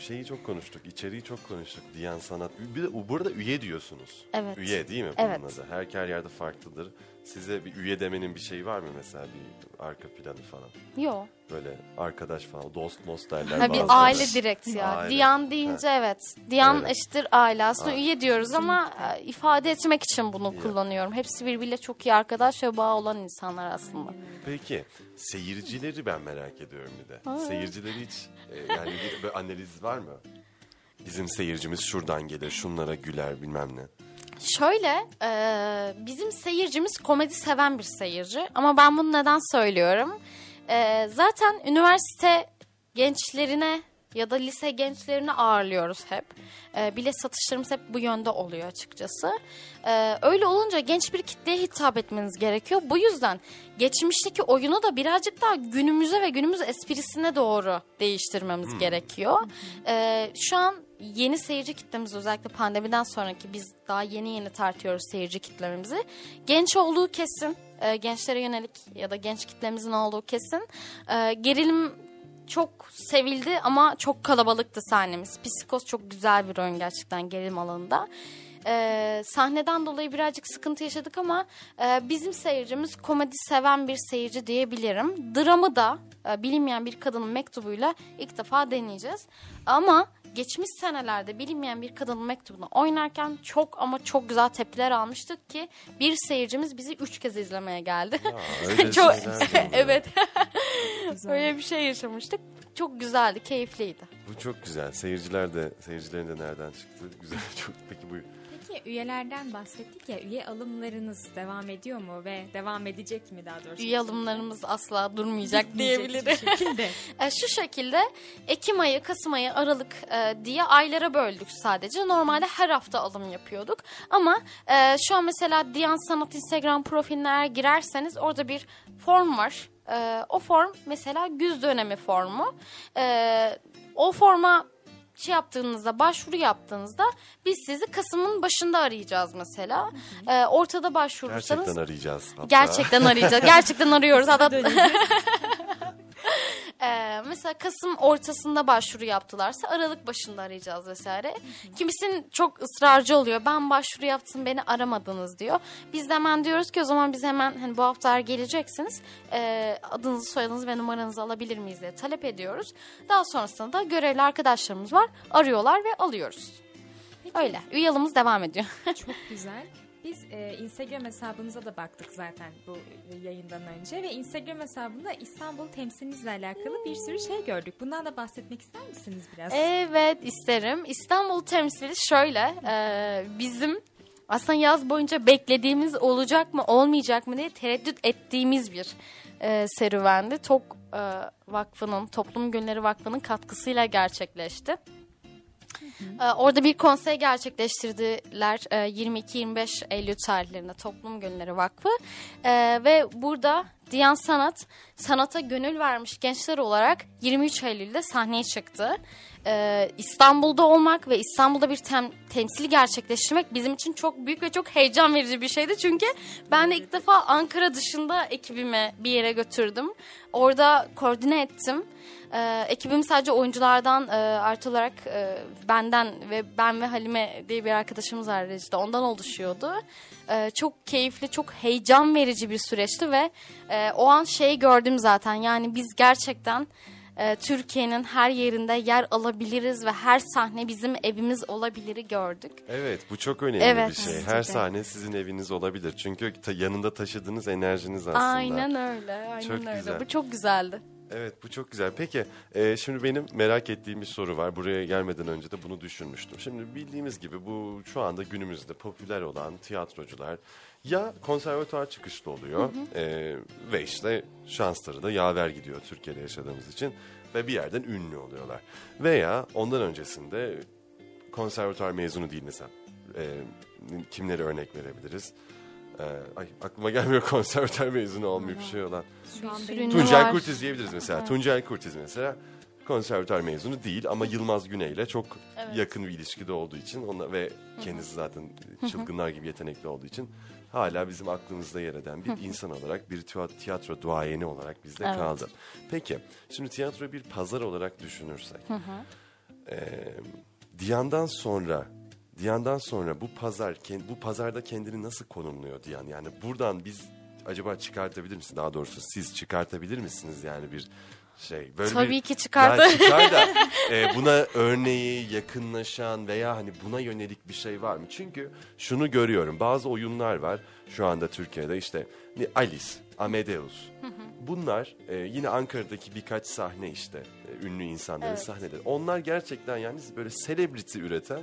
şeyi çok konuştuk, içeriği çok konuştuk. Diyan Sanat. Bir de burada üye diyorsunuz. Evet. Üye değil mi bunun Evet. adı? Her, her yerde farklıdır. Size bir üye demenin bir şeyi var mı mesela bir arka planı falan? Yok. Böyle arkadaş falan, dost most derler Ha, bir aile direkt ya. Aile. Diyan deyince evet. Diyan Öyle. eşittir aile. Aslında Ha. üye diyoruz ama e, ifade etmek için bunu kullanıyorum. Hepsi birbiriyle çok iyi arkadaş ve bağ olan insanlar aslında. Peki seyircileri ben merak ediyorum bir de. Seyircileri hiç e, yani bir analiz var mı? Bizim seyircimiz şuradan gelir, şunlara güler bilmem ne. Şöyle e, bizim seyircimiz komedi seven bir seyirci ama ben bunu neden söylüyorum? E, zaten üniversite gençlerine ya da lise gençlerini ağırlıyoruz hep. E, bilet satışlarımız hep bu yönde oluyor açıkçası. E, öyle olunca genç bir kitleye hitap etmeniz gerekiyor. Bu yüzden geçmişteki oyunu da birazcık daha günümüze ve günümüz esprisine doğru değiştirmemiz gerekiyor. E, şu an yeni seyirci kitlemiz özellikle pandemiden sonraki biz daha yeni yeni tartıyoruz seyirci kitlemizi. Genç olduğu kesin, e, gençlere yönelik ya da genç kitlemizin olduğu kesin. E, gerilim çok sevildi ama çok kalabalıktı sahnemiz. Psikos çok güzel bir oyun gerçekten gerilim alanında. Ee, sahneden dolayı birazcık sıkıntı yaşadık ama e, bizim seyircimiz komedi seven bir seyirci diyebilirim. Dramı da e, bilinmeyen bir kadının mektubuyla ilk defa deneyeceğiz. Ama geçmiş senelerde bilinmeyen bir kadının mektubunu oynarken çok ama çok güzel tepkiler almıştık ki bir seyircimiz bizi üç kez izlemeye geldi. Öyle çok evet. Öyle bir şey yaşamıştık. Çok güzeldi, keyifliydi. Bu çok güzel. Seyirciler de, seyircilerin de nereden çıktı? Güzel. Çok peki bu Peki üyelerden bahsettik ya üye alımlarınız devam ediyor mu ve devam edecek mi daha doğrusu? Üye alımlarımız asla durmayacak diyebilirim. şekilde. E, şu şekilde Ekim ayı, Kasım ayı, Aralık e, diye aylara böldük sadece. Normalde her hafta alım yapıyorduk. Ama e, şu an mesela Diyan Sanat Instagram profiline eğer girerseniz orada bir form var. O form mesela güz dönemi formu. O forma şey yaptığınızda, başvuru yaptığınızda biz sizi Kasım'ın başında arayacağız mesela. E, ortada başvurursanız gerçekten arayacağız. Hatta. Gerçekten arayacağız. Gerçekten arıyoruz. Hatta Ee, mesela Kasım ortasında başvuru yaptılarsa Aralık başında arayacağız vesaire. Kimisinin çok ısrarcı oluyor. Ben başvuru yaptım beni aramadınız diyor. Biz de hemen diyoruz ki o zaman biz hemen hani bu haftalar geleceksiniz. Ee, adınızı soyadınızı ve numaranızı alabilir miyiz diye talep ediyoruz. Daha sonrasında da görevli arkadaşlarımız var. Arıyorlar ve alıyoruz. Öyle. Üye alımız devam ediyor. Çok güzel. Biz e, Instagram hesabınıza da baktık zaten bu yayından önce ve Instagram hesabında İstanbul temsilinizle alakalı bir sürü şey gördük. Bundan da bahsetmek ister misiniz biraz? Evet isterim. İstanbul temsili şöyle. e, bizim aslında yaz boyunca beklediğimiz olacak mı olmayacak mı diye tereddüt ettiğimiz bir e, serüvendi. TOK e, Vakfı'nın, Toplum Günleri Vakfı'nın katkısıyla gerçekleşti. E, orada bir konsey gerçekleştirdiler e, 22-25 Eylül tarihlerinde Toplum Günleri Vakfı E, ve burada Diyan Sanat sanata gönül vermiş gençler olarak 23 Eylül'de sahneye çıktı. E, İstanbul'da olmak ve İstanbul'da bir tem, temsili gerçekleştirmek bizim için çok büyük ve çok heyecan verici bir şeydi. Çünkü ben de ilk defa Ankara dışında ekibimi bir yere götürdüm. Orada koordine ettim. Ee, ekibim sadece oyunculardan e, artı olarak e, benden ve ben ve Halime diye bir arkadaşımız var rejide. Ondan oluşuyordu. Ee, çok keyifli, çok heyecan verici bir süreçti ve e, o an şeyi gördüm zaten. Yani biz gerçekten e, Türkiye'nin her yerinde yer alabiliriz ve her sahne bizim evimiz olabiliri gördük. Evet bu çok önemli Evet, bir şey. Her sahne sizin eviniz olabilir. Çünkü ta- yanında taşıdığınız enerjiniz aslında. Aynen öyle, aynen Çok öyle. güzel. Bu çok güzeldi. Evet bu çok güzel. Peki e, şimdi benim merak ettiğim bir soru var. Buraya gelmeden önce de bunu düşünmüştüm. Şimdi bildiğimiz gibi bu şu anda günümüzde popüler olan tiyatrocular ya konservatuar çıkışlı oluyor e, ve işte şansları da yaver gidiyor Türkiye'de yaşadığımız için ve bir yerden ünlü oluyorlar. Veya ondan öncesinde konservatuar mezunu değil mesela. E, kimleri örnek verebiliriz? E, ay aklıma gelmiyor konservatuar mezunu olmayıp şey olan. Tuncel. Kurtiz diyebiliriz mesela. Tuncel Kurtiz mesela konservatuar mezunu değil ama Yılmaz Güney ile çok Evet. yakın bir ilişkide olduğu için ona ve kendisi zaten çılgınlar gibi yetenekli olduğu için hala bizim aklımızda yer eden bir insan olarak bir tiyatro, duayeni olarak bizde Evet. kaldı. Peki şimdi tiyatro bir pazar olarak düşünürsek e, Diyan'dan sonra Diyan'dan sonra bu pazar bu pazarda kendini nasıl konumluyor Diyan? Yani buradan biz acaba çıkartabilir misiniz? Daha doğrusu siz çıkartabilir misiniz yani bir şey böyle Tabii bir, ki çıkartır. Ya çıkar da e, buna örneği yakınlaşan veya hani buna yönelik bir şey var mı? Çünkü şunu görüyorum. Bazı oyunlar var şu anda Türkiye'de işte ne- Alice, Amadeus. Bunlar e, yine Ankara'daki birkaç sahne işte e, ünlü insanların Evet. sahneleri. Onlar gerçekten yani böyle celebrity üreten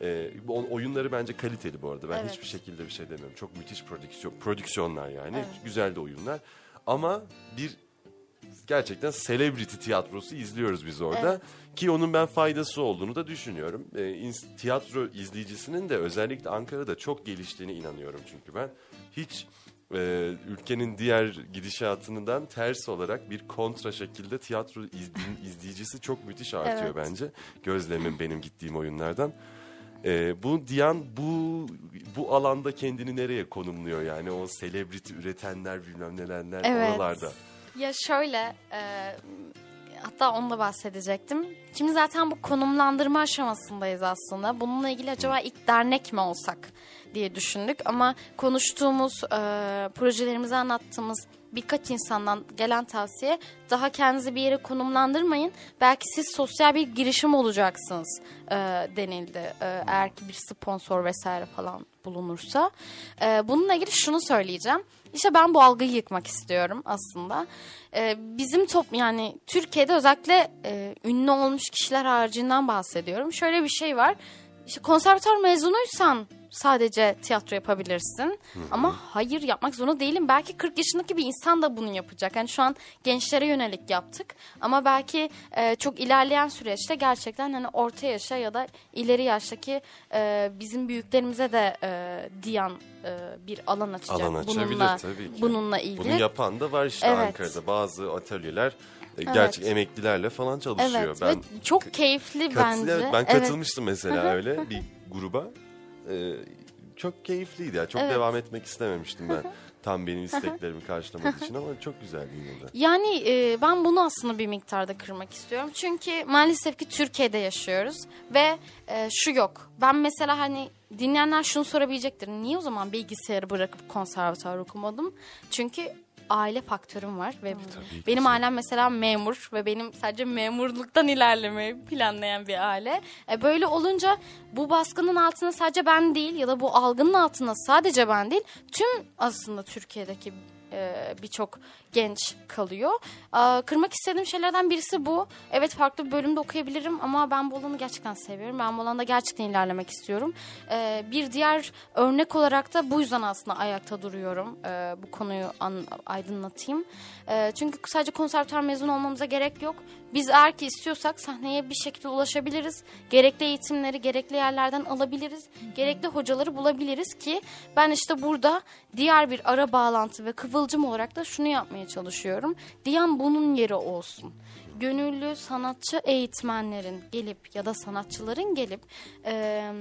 e, oyunları bence kaliteli bu arada. Ben Evet. hiçbir şekilde bir şey demiyorum. Çok müthiş prodüksiyon, prodüksiyonlar yani. Evet. Güzel de oyunlar. Ama bir gerçekten celebrity tiyatrosu izliyoruz biz orada. Evet. Ki onun ben faydası olduğunu da düşünüyorum. E, tiyatro izleyicisinin de özellikle Ankara'da çok geliştiğine inanıyorum çünkü ben. Hiç e, ülkenin diğer gidişatından ters olarak bir kontra şekilde tiyatro iz- izleyicisi çok müthiş artıyor Evet. bence. Gözlemim benim gittiğim oyunlardan. E, bu Diyan bu bu alanda kendini nereye konumluyor yani o celebrity üretenler bilmem neler Evet. oralarda. Ya şöyle, e, hatta onu da bahsedecektim. Şimdi zaten bu konumlandırma aşamasındayız aslında. Bununla ilgili acaba ilk dernek mi olsak diye düşündük. Ama konuştuğumuz, e, projelerimizi anlattığımız birkaç insandan gelen tavsiye daha kendinizi bir yere konumlandırmayın. Belki siz sosyal bir girişim olacaksınız e, denildi. E, eğer ki bir sponsor vesaire falan bulunursa. E, bununla ilgili şunu söyleyeceğim. İşte ben bu algıyı yıkmak istiyorum aslında. E, bizim top yani Türkiye'de özellikle e, ünlü olmuş kişiler haricinde bahsediyorum. Şöyle bir şey var. İşte konservatuar mezunuysan sadece tiyatro yapabilirsin. Ama hayır yapmak zorunda değilim. Belki 40 yaşındaki bir insan da bunu yapacak. Yani şu an gençlere yönelik yaptık. Ama belki e, çok ilerleyen süreçte gerçekten hani orta yaşa ya da ileri yaştaki e, bizim büyüklerimize de e, diyan e, bir alan açacak. Alan açabilir bununla, tabii ki. Bununla ilgili. Bunu yapan da var işte Evet. Ankara'da bazı atölyeler e, gerçek emeklilerle falan çalışıyor. Evet ben ve çok keyifli bence. evet, ben Evet. katılmıştım mesela öyle bir gruba. E, çok keyifliydi ya. Çok Evet. devam etmek istememiştim ben. Tam benim isteklerimi karşılamadığı için ama çok güzeldi yine de. Yani e, ben bunu aslında bir miktarda kırmak istiyorum. Çünkü maalesef ki Türkiye'de yaşıyoruz ve e, şu yok. Ben mesela hani dinleyenler şunu sorabilecektir. Niye o zaman bilgisayarı bırakıp konservatuar okumadım? Çünkü aile faktörüm var ve ki benim ailem mesela memur ve benim sadece memurluktan ilerlemeyi planlayan bir aile. E, böyle olunca bu baskının altında sadece ben değil ya da bu algının altında sadece ben değil tüm aslında Türkiye'deki e, birçok genç kalıyor. Kırmak istediğim şeylerden birisi bu. Evet farklı bir bölümde okuyabilirim ama ben bu alanı gerçekten seviyorum. Ben bu alanda gerçekten ilerlemek istiyorum. Ee, bir diğer örnek olarak da bu yüzden aslında ayakta duruyorum. Ee, bu konuyu aydınlatayım. Ee, çünkü sadece konservatuar mezunu olmamıza gerek yok. Biz eğer ki istiyorsak sahneye bir şekilde ulaşabiliriz. Gerekli eğitimleri gerekli yerlerden alabiliriz. Gerekli hocaları bulabiliriz ki ben işte burada diğer bir ara bağlantı ve kıvılcım olarak da şunu yapmaya çalışıyorum. Diyan bunun yeri olsun. Gönüllü sanatçı eğitmenlerin gelip ya da sanatçıların gelip eee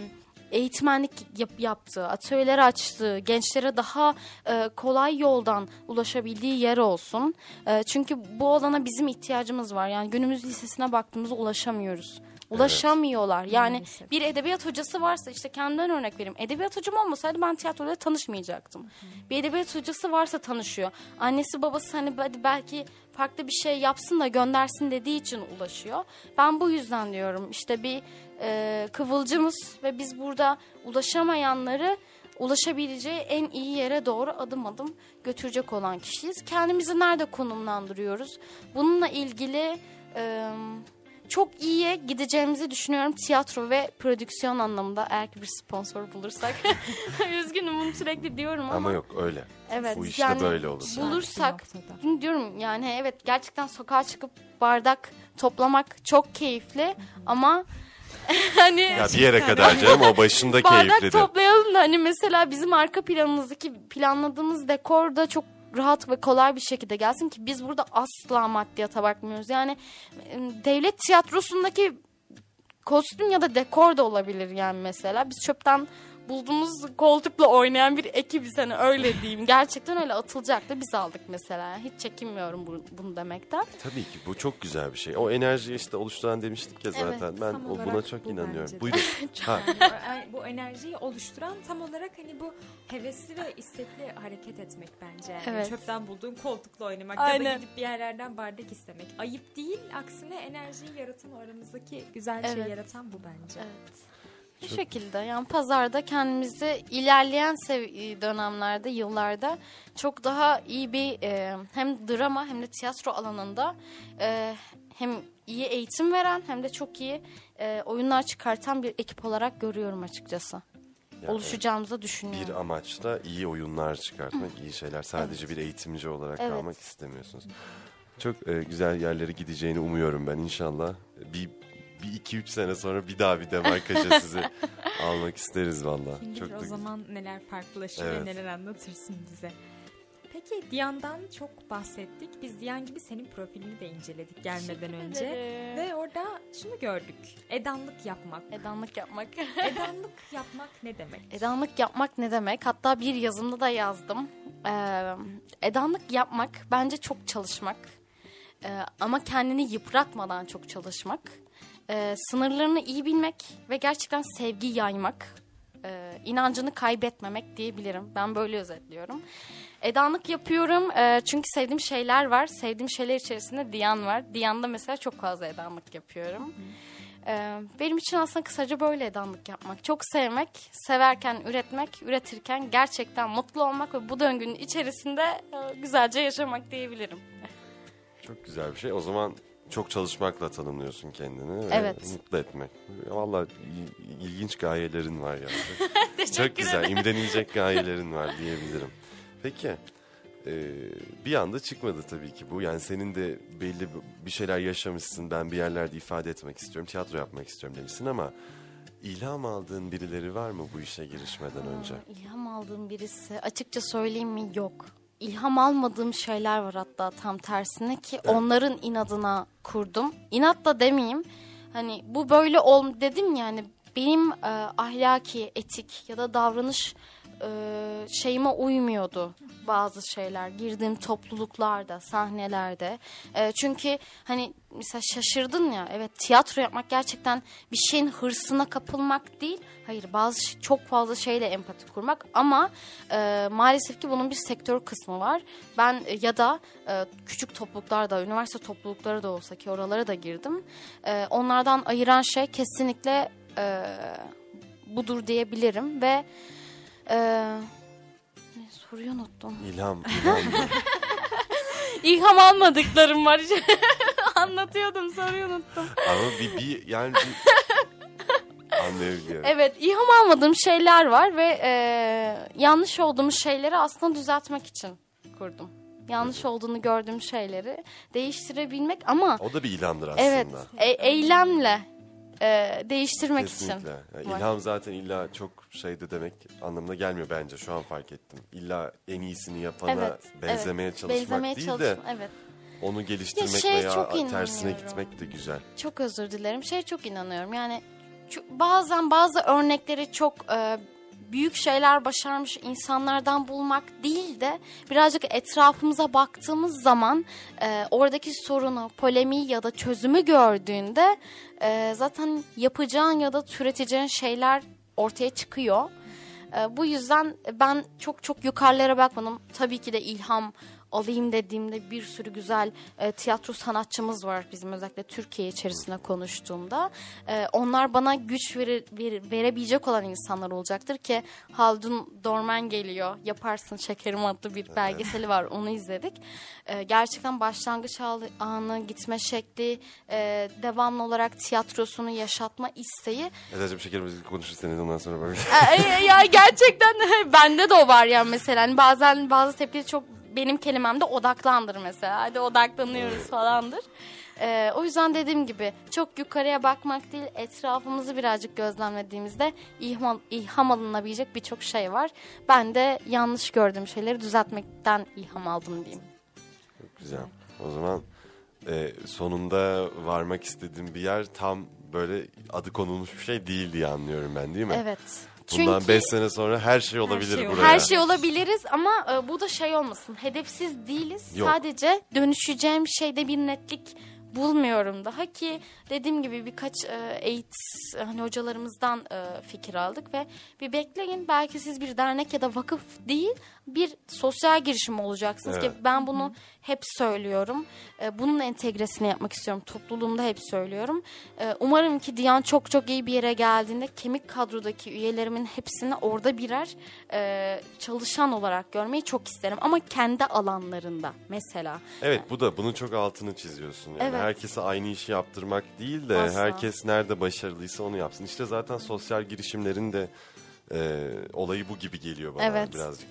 eğitmenlik yap- yaptığı, atölyeler açtığı, gençlere daha e, kolay yoldan ulaşabildiği yer olsun. E, çünkü bu alana bizim ihtiyacımız var. Yani günümüz lisesine baktığımızda ulaşamıyoruz. Ulaşamıyorlar. Yani Maalesef. bir edebiyat hocası varsa işte kendimden örnek vereyim. Edebiyat hocam olmasaydı ben tiyatroyla tanışmayacaktım. Bir edebiyat hocası varsa tanışıyor. Annesi babası hani belki farklı bir şey yapsın da göndersin dediği için ulaşıyor. Ben bu yüzden diyorum işte bir e, kıvılcımız ve biz burada ulaşamayanları ulaşabileceği en iyi yere doğru adım adım götürecek olan kişiyiz. Kendimizi nerede konumlandırıyoruz? Bununla ilgili e, çok iyiye gideceğimizi düşünüyorum tiyatro ve prodüksiyon anlamında eğer ki bir sponsor bulursak. Üzgünüm bunu sürekli diyorum ama. Ama yok öyle. Evet, Bu işte yani böyle olur. Bulursak diyorum yani evet gerçekten sokağa çıkıp bardak toplamak çok keyifli ama hani Ya bir yere kadar canım o başında bardak keyiflidir. toplayalım da hani mesela bizim arka planımızdaki planladığımız dekor da çok rahat ve kolay bir şekilde gelsin ki biz burada asla maddiyata bakmıyoruz. Yani e, devlet tiyatrosundaki kostüm ya da dekor da olabilir yani mesela. Biz çöpten bulduğumuz koltukla oynayan bir ekibiz hani öyle diyeyim. Gerçekten öyle atılacaktı biz aldık mesela. Hiç çekinmiyorum bu- bunu demekten. Tabii ki bu çok güzel bir şey. O enerjiyi işte oluşturan demiştik ya Evet, zaten. ben tam o buna çok bu inanıyorum. Buyurun. ha, Yani bu, enerjiyi oluşturan tam olarak hani bu hevesli ve istekli hareket etmek bence. Yani Evet. Çöpten bulduğun koltukla oynamak ya Aynen. da gidip bir yerlerden bardak istemek. Ayıp değil aksine enerjiyi yaratan o aramızdaki güzel Evet. şeyi yaratan bu bence. Evet. Bu şekilde yani pazarda kendimizi ilerleyen sev- dönemlerde, yıllarda çok daha iyi bir e, hem drama hem de tiyatro alanında e, hem iyi eğitim veren hem de çok iyi e, oyunlar çıkartan bir ekip olarak görüyorum açıkçası. Yani Oluşacağımızı düşünüyorum. bir amaçla iyi oyunlar çıkartmak, iyi şeyler. Sadece bir eğitimci olarak Evet. kalmak istemiyorsunuz. Çok e, güzel yerlere gideceğini umuyorum ben inşallah. Bir, bir iki üç sene sonra bir daha bir demarkaja sizi almak isteriz valla. Kim bilir Çok o da zaman neler farklılaşır Evet. ve neler anlatırsın bize. Peki Diyan'dan çok bahsettik. Biz Diyan gibi senin profilini de inceledik gelmeden önce. Ve orada şunu gördük. Edanlık yapmak. Edanlık yapmak. Edanlık yapmak ne demek? Edanlık yapmak ne demek? Hatta bir yazımda da yazdım. Ee, edanlık yapmak bence çok çalışmak. Ee, ama kendini yıpratmadan çok çalışmak. Ee, sınırlarını iyi bilmek ve gerçekten sevgi yaymak. Ee, inancını kaybetmemek diyebilirim. Ben böyle özetliyorum. Edanlık yapıyorum ee, çünkü sevdiğim şeyler var. Sevdiğim şeyler içerisinde Diyan var. Diyan'da mesela çok fazla edanlık yapıyorum. Ee, benim için aslında kısaca böyle edanlık yapmak. Çok sevmek, severken üretmek, üretirken gerçekten mutlu olmak ve bu döngünün içerisinde e, güzelce yaşamak diyebilirim. Çok güzel bir şey. O zaman çok çalışmakla tanımlıyorsun kendini ve Evet. mutlu etmek. Valla il- ilginç gayelerin var ya. Çok, çok güzel, imrenilecek gayelerin var diyebilirim. Peki, e, bir anda çıkmadı tabii ki bu. Yani senin de belli bir şeyler yaşamışsın. Ben bir yerlerde ifade etmek istiyorum, tiyatro yapmak istiyorum demişsin ama... ilham aldığın birileri var mı bu işe girişmeden önce? Aa, İlham aldığım birisi açıkça söyleyeyim mi yok. İlham almadığım şeyler var hatta tam tersine ki onların inadına kurdum. İnat da demeyeyim. Hani bu böyle ol dedim yani benim e, ahlaki, etik ya da davranış e, şeyime uymuyordu bazı şeyler. Girdiğim topluluklarda, sahnelerde. E, çünkü hani mesela şaşırdın ya evet tiyatro yapmak gerçekten bir şeyin hırsına kapılmak değil. Hayır bazı çok fazla şeyle empati kurmak ama e, maalesef ki bunun bir sektör kısmı var. Ben e, ya da e, küçük topluluklarda, üniversite toplulukları da olsa ki oralara da girdim. E, onlardan ayıran şey kesinlikle e, budur diyebilirim ve e, ne, soruyu unuttum. İlham, ilham. İlham almadıklarım var. Anlatıyordum soruyu unuttum. Ama bir, bir yani bir... Anlayabiliyorum. Evet ilham almadığım şeyler var ve e, yanlış olduğum şeyleri aslında düzeltmek için kurdum. Yanlış olduğunu gördüğüm şeyleri değiştirebilmek ama O da bir ilhamdır aslında. evet e- eylemle e, değiştirmek Kesinlikle. için. Yani var. ilham zaten illa çok şeyde demek anlamına gelmiyor bence. Şu an fark ettim. İlla en iyisini yapana Evet, benzemeye evet. çalışmak Benzemeye değil çalışma, de evet. onu geliştirmek şey veya çok tersine gitmek de güzel. Çok özür dilerim. Şey çok inanıyorum. Yani bazen bazı örnekleri çok e, büyük şeyler başarmış insanlardan bulmak değil de birazcık etrafımıza baktığımız zaman e, oradaki sorunu, polemiği ya da çözümü gördüğünde e, zaten yapacağın ya da türeteceğin şeyler ortaya çıkıyor. E, bu yüzden ben çok çok yukarılara bakmadım. Tabii ki de ilham alayım dediğimde bir sürü güzel e, tiyatro sanatçımız var bizim özellikle Türkiye içerisinde konuştuğumda. E, onlar bana güç verir, ver- verebilecek olan insanlar olacaktır ki Haldun Dorman geliyor. Yaparsın Şekerim adlı bir belgeseli var onu izledik. E, gerçekten başlangıç anı gitme şekli e, devamlı olarak tiyatrosunu yaşatma isteği Eda'cığım şekerimizi konuşuruz seninle ondan sonra böyle. e, ya gerçekten bende de o var ya mesela. Hani bazen bazı tepkileri çok benim kelimemde odaklandır mesela. Hadi odaklanıyoruz falandır. E, o yüzden dediğim gibi çok yukarıya bakmak değil etrafımızı birazcık gözlemlediğimizde ilham, ilham alınabilecek birçok şey var. Ben de yanlış gördüğüm şeyleri düzeltmekten ilham aldım diyeyim. Çok güzel. O zaman e, sonunda varmak istediğim bir yer tam böyle adı konulmuş bir şey değil diye anlıyorum ben değil mi? Evet. Bundan Çünkü- 5 sene sonra her şey olabilir şey buraya. Her şey olabiliriz ama e, bu da şey olmasın. Hedefsiz değiliz. Yok. Sadece dönüşeceğim şeyde bir netlik bulmuyorum daha ki dediğim gibi birkaç e, eğit hani hocalarımızdan e, fikir aldık ve bir bekleyin belki siz bir dernek ya da vakıf değil bir sosyal girişim olacaksınız Evet. ki ben bunu hep söylüyorum. E, bunun entegresini yapmak istiyorum. Topluluğumda hep söylüyorum. E, umarım ki Diyan çok çok iyi bir yere geldiğinde kemik kadrodaki üyelerimin hepsini orada birer e, çalışan olarak görmeyi çok isterim. Ama kendi alanlarında mesela. Evet bu da bunun çok altını çiziyorsun. Yani Evet. herkese aynı işi yaptırmak değil de Asla. herkes nerede başarılıysa onu yapsın. İşte zaten sosyal girişimlerin de e, olayı bu gibi geliyor bana Evet. birazcık.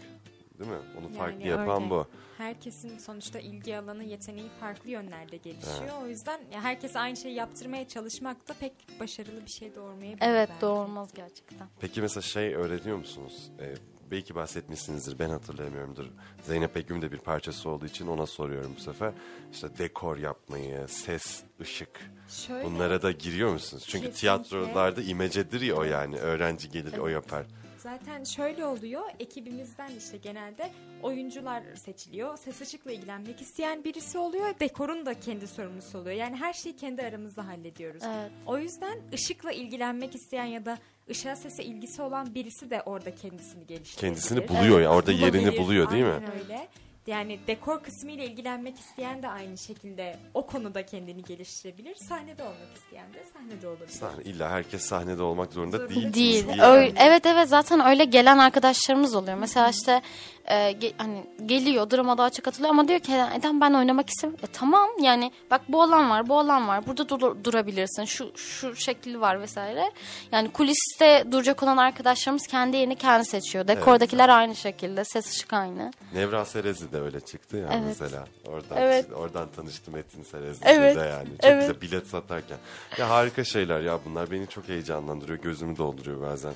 Değil mi? Onu farklı Yani yapan öyle. bu. Herkesin sonuçta ilgi alanı, yeteneği farklı yönlerde gelişiyor. O yüzden ya herkes aynı şeyi yaptırmaya çalışmak da pek başarılı bir şey doğurmayabilir. Evet belki. doğurmaz gerçekten. Peki mesela şey öğreniyor musunuz? Ee, belki bahsetmişsinizdir ben hatırlayamıyorumdur. Zeynep Begüm de bir parçası olduğu için ona soruyorum bu sefer. İşte dekor yapmayı, ses, ışık Şöyle, bunlara da giriyor musunuz? Çünkü Kesinlikle. tiyatrolarda imecedir ya o yani. Öğrenci gelir o yapar. Zaten şöyle oluyor. Ekibimizden işte genelde oyuncular seçiliyor. Ses ışıkla ilgilenmek isteyen birisi oluyor. Dekorun da kendi sorumlusu oluyor. Yani her şeyi kendi aramızda hallediyoruz. Evet. O yüzden ışıkla ilgilenmek isteyen ya da ışığa sese ilgisi olan birisi de orada kendisini geliştirebilir. Kendisini buluyor ya orada yerini buluyor değil mi? Aynen öyle. Yani dekor kısmı ile ilgilenmek isteyen de aynı şekilde o konuda kendini geliştirebilir. Sahnede olmak isteyen de sahnede olabilir. Sahne, illa herkes sahnede olmak zorunda Zorunda değil. Değil. Değil Öyle- evet evet zaten öyle gelen arkadaşlarımız oluyor. Mesela işte e, ge- hani geliyor dramada açık katılıyor ama diyor ki Eden ben oynamak istemiyorum. E, tamam yani bak bu olan var bu olan var. Burada dur- durabilirsin. Şu şu şekli var vesaire. Yani kuliste duracak olan arkadaşlarımız kendi yerini kendi seçiyor. Dekordakiler aynı şekilde. Ses ışık aynı. Nevra De öyle çıktı ya Evet. mesela. Oradan Evet. oradan tanıştım Metin Serezi Evet. de yani. Çok Evet. güzel bilet satarken. Ya harika şeyler ya bunlar beni çok heyecanlandırıyor, gözümü dolduruyor bazen.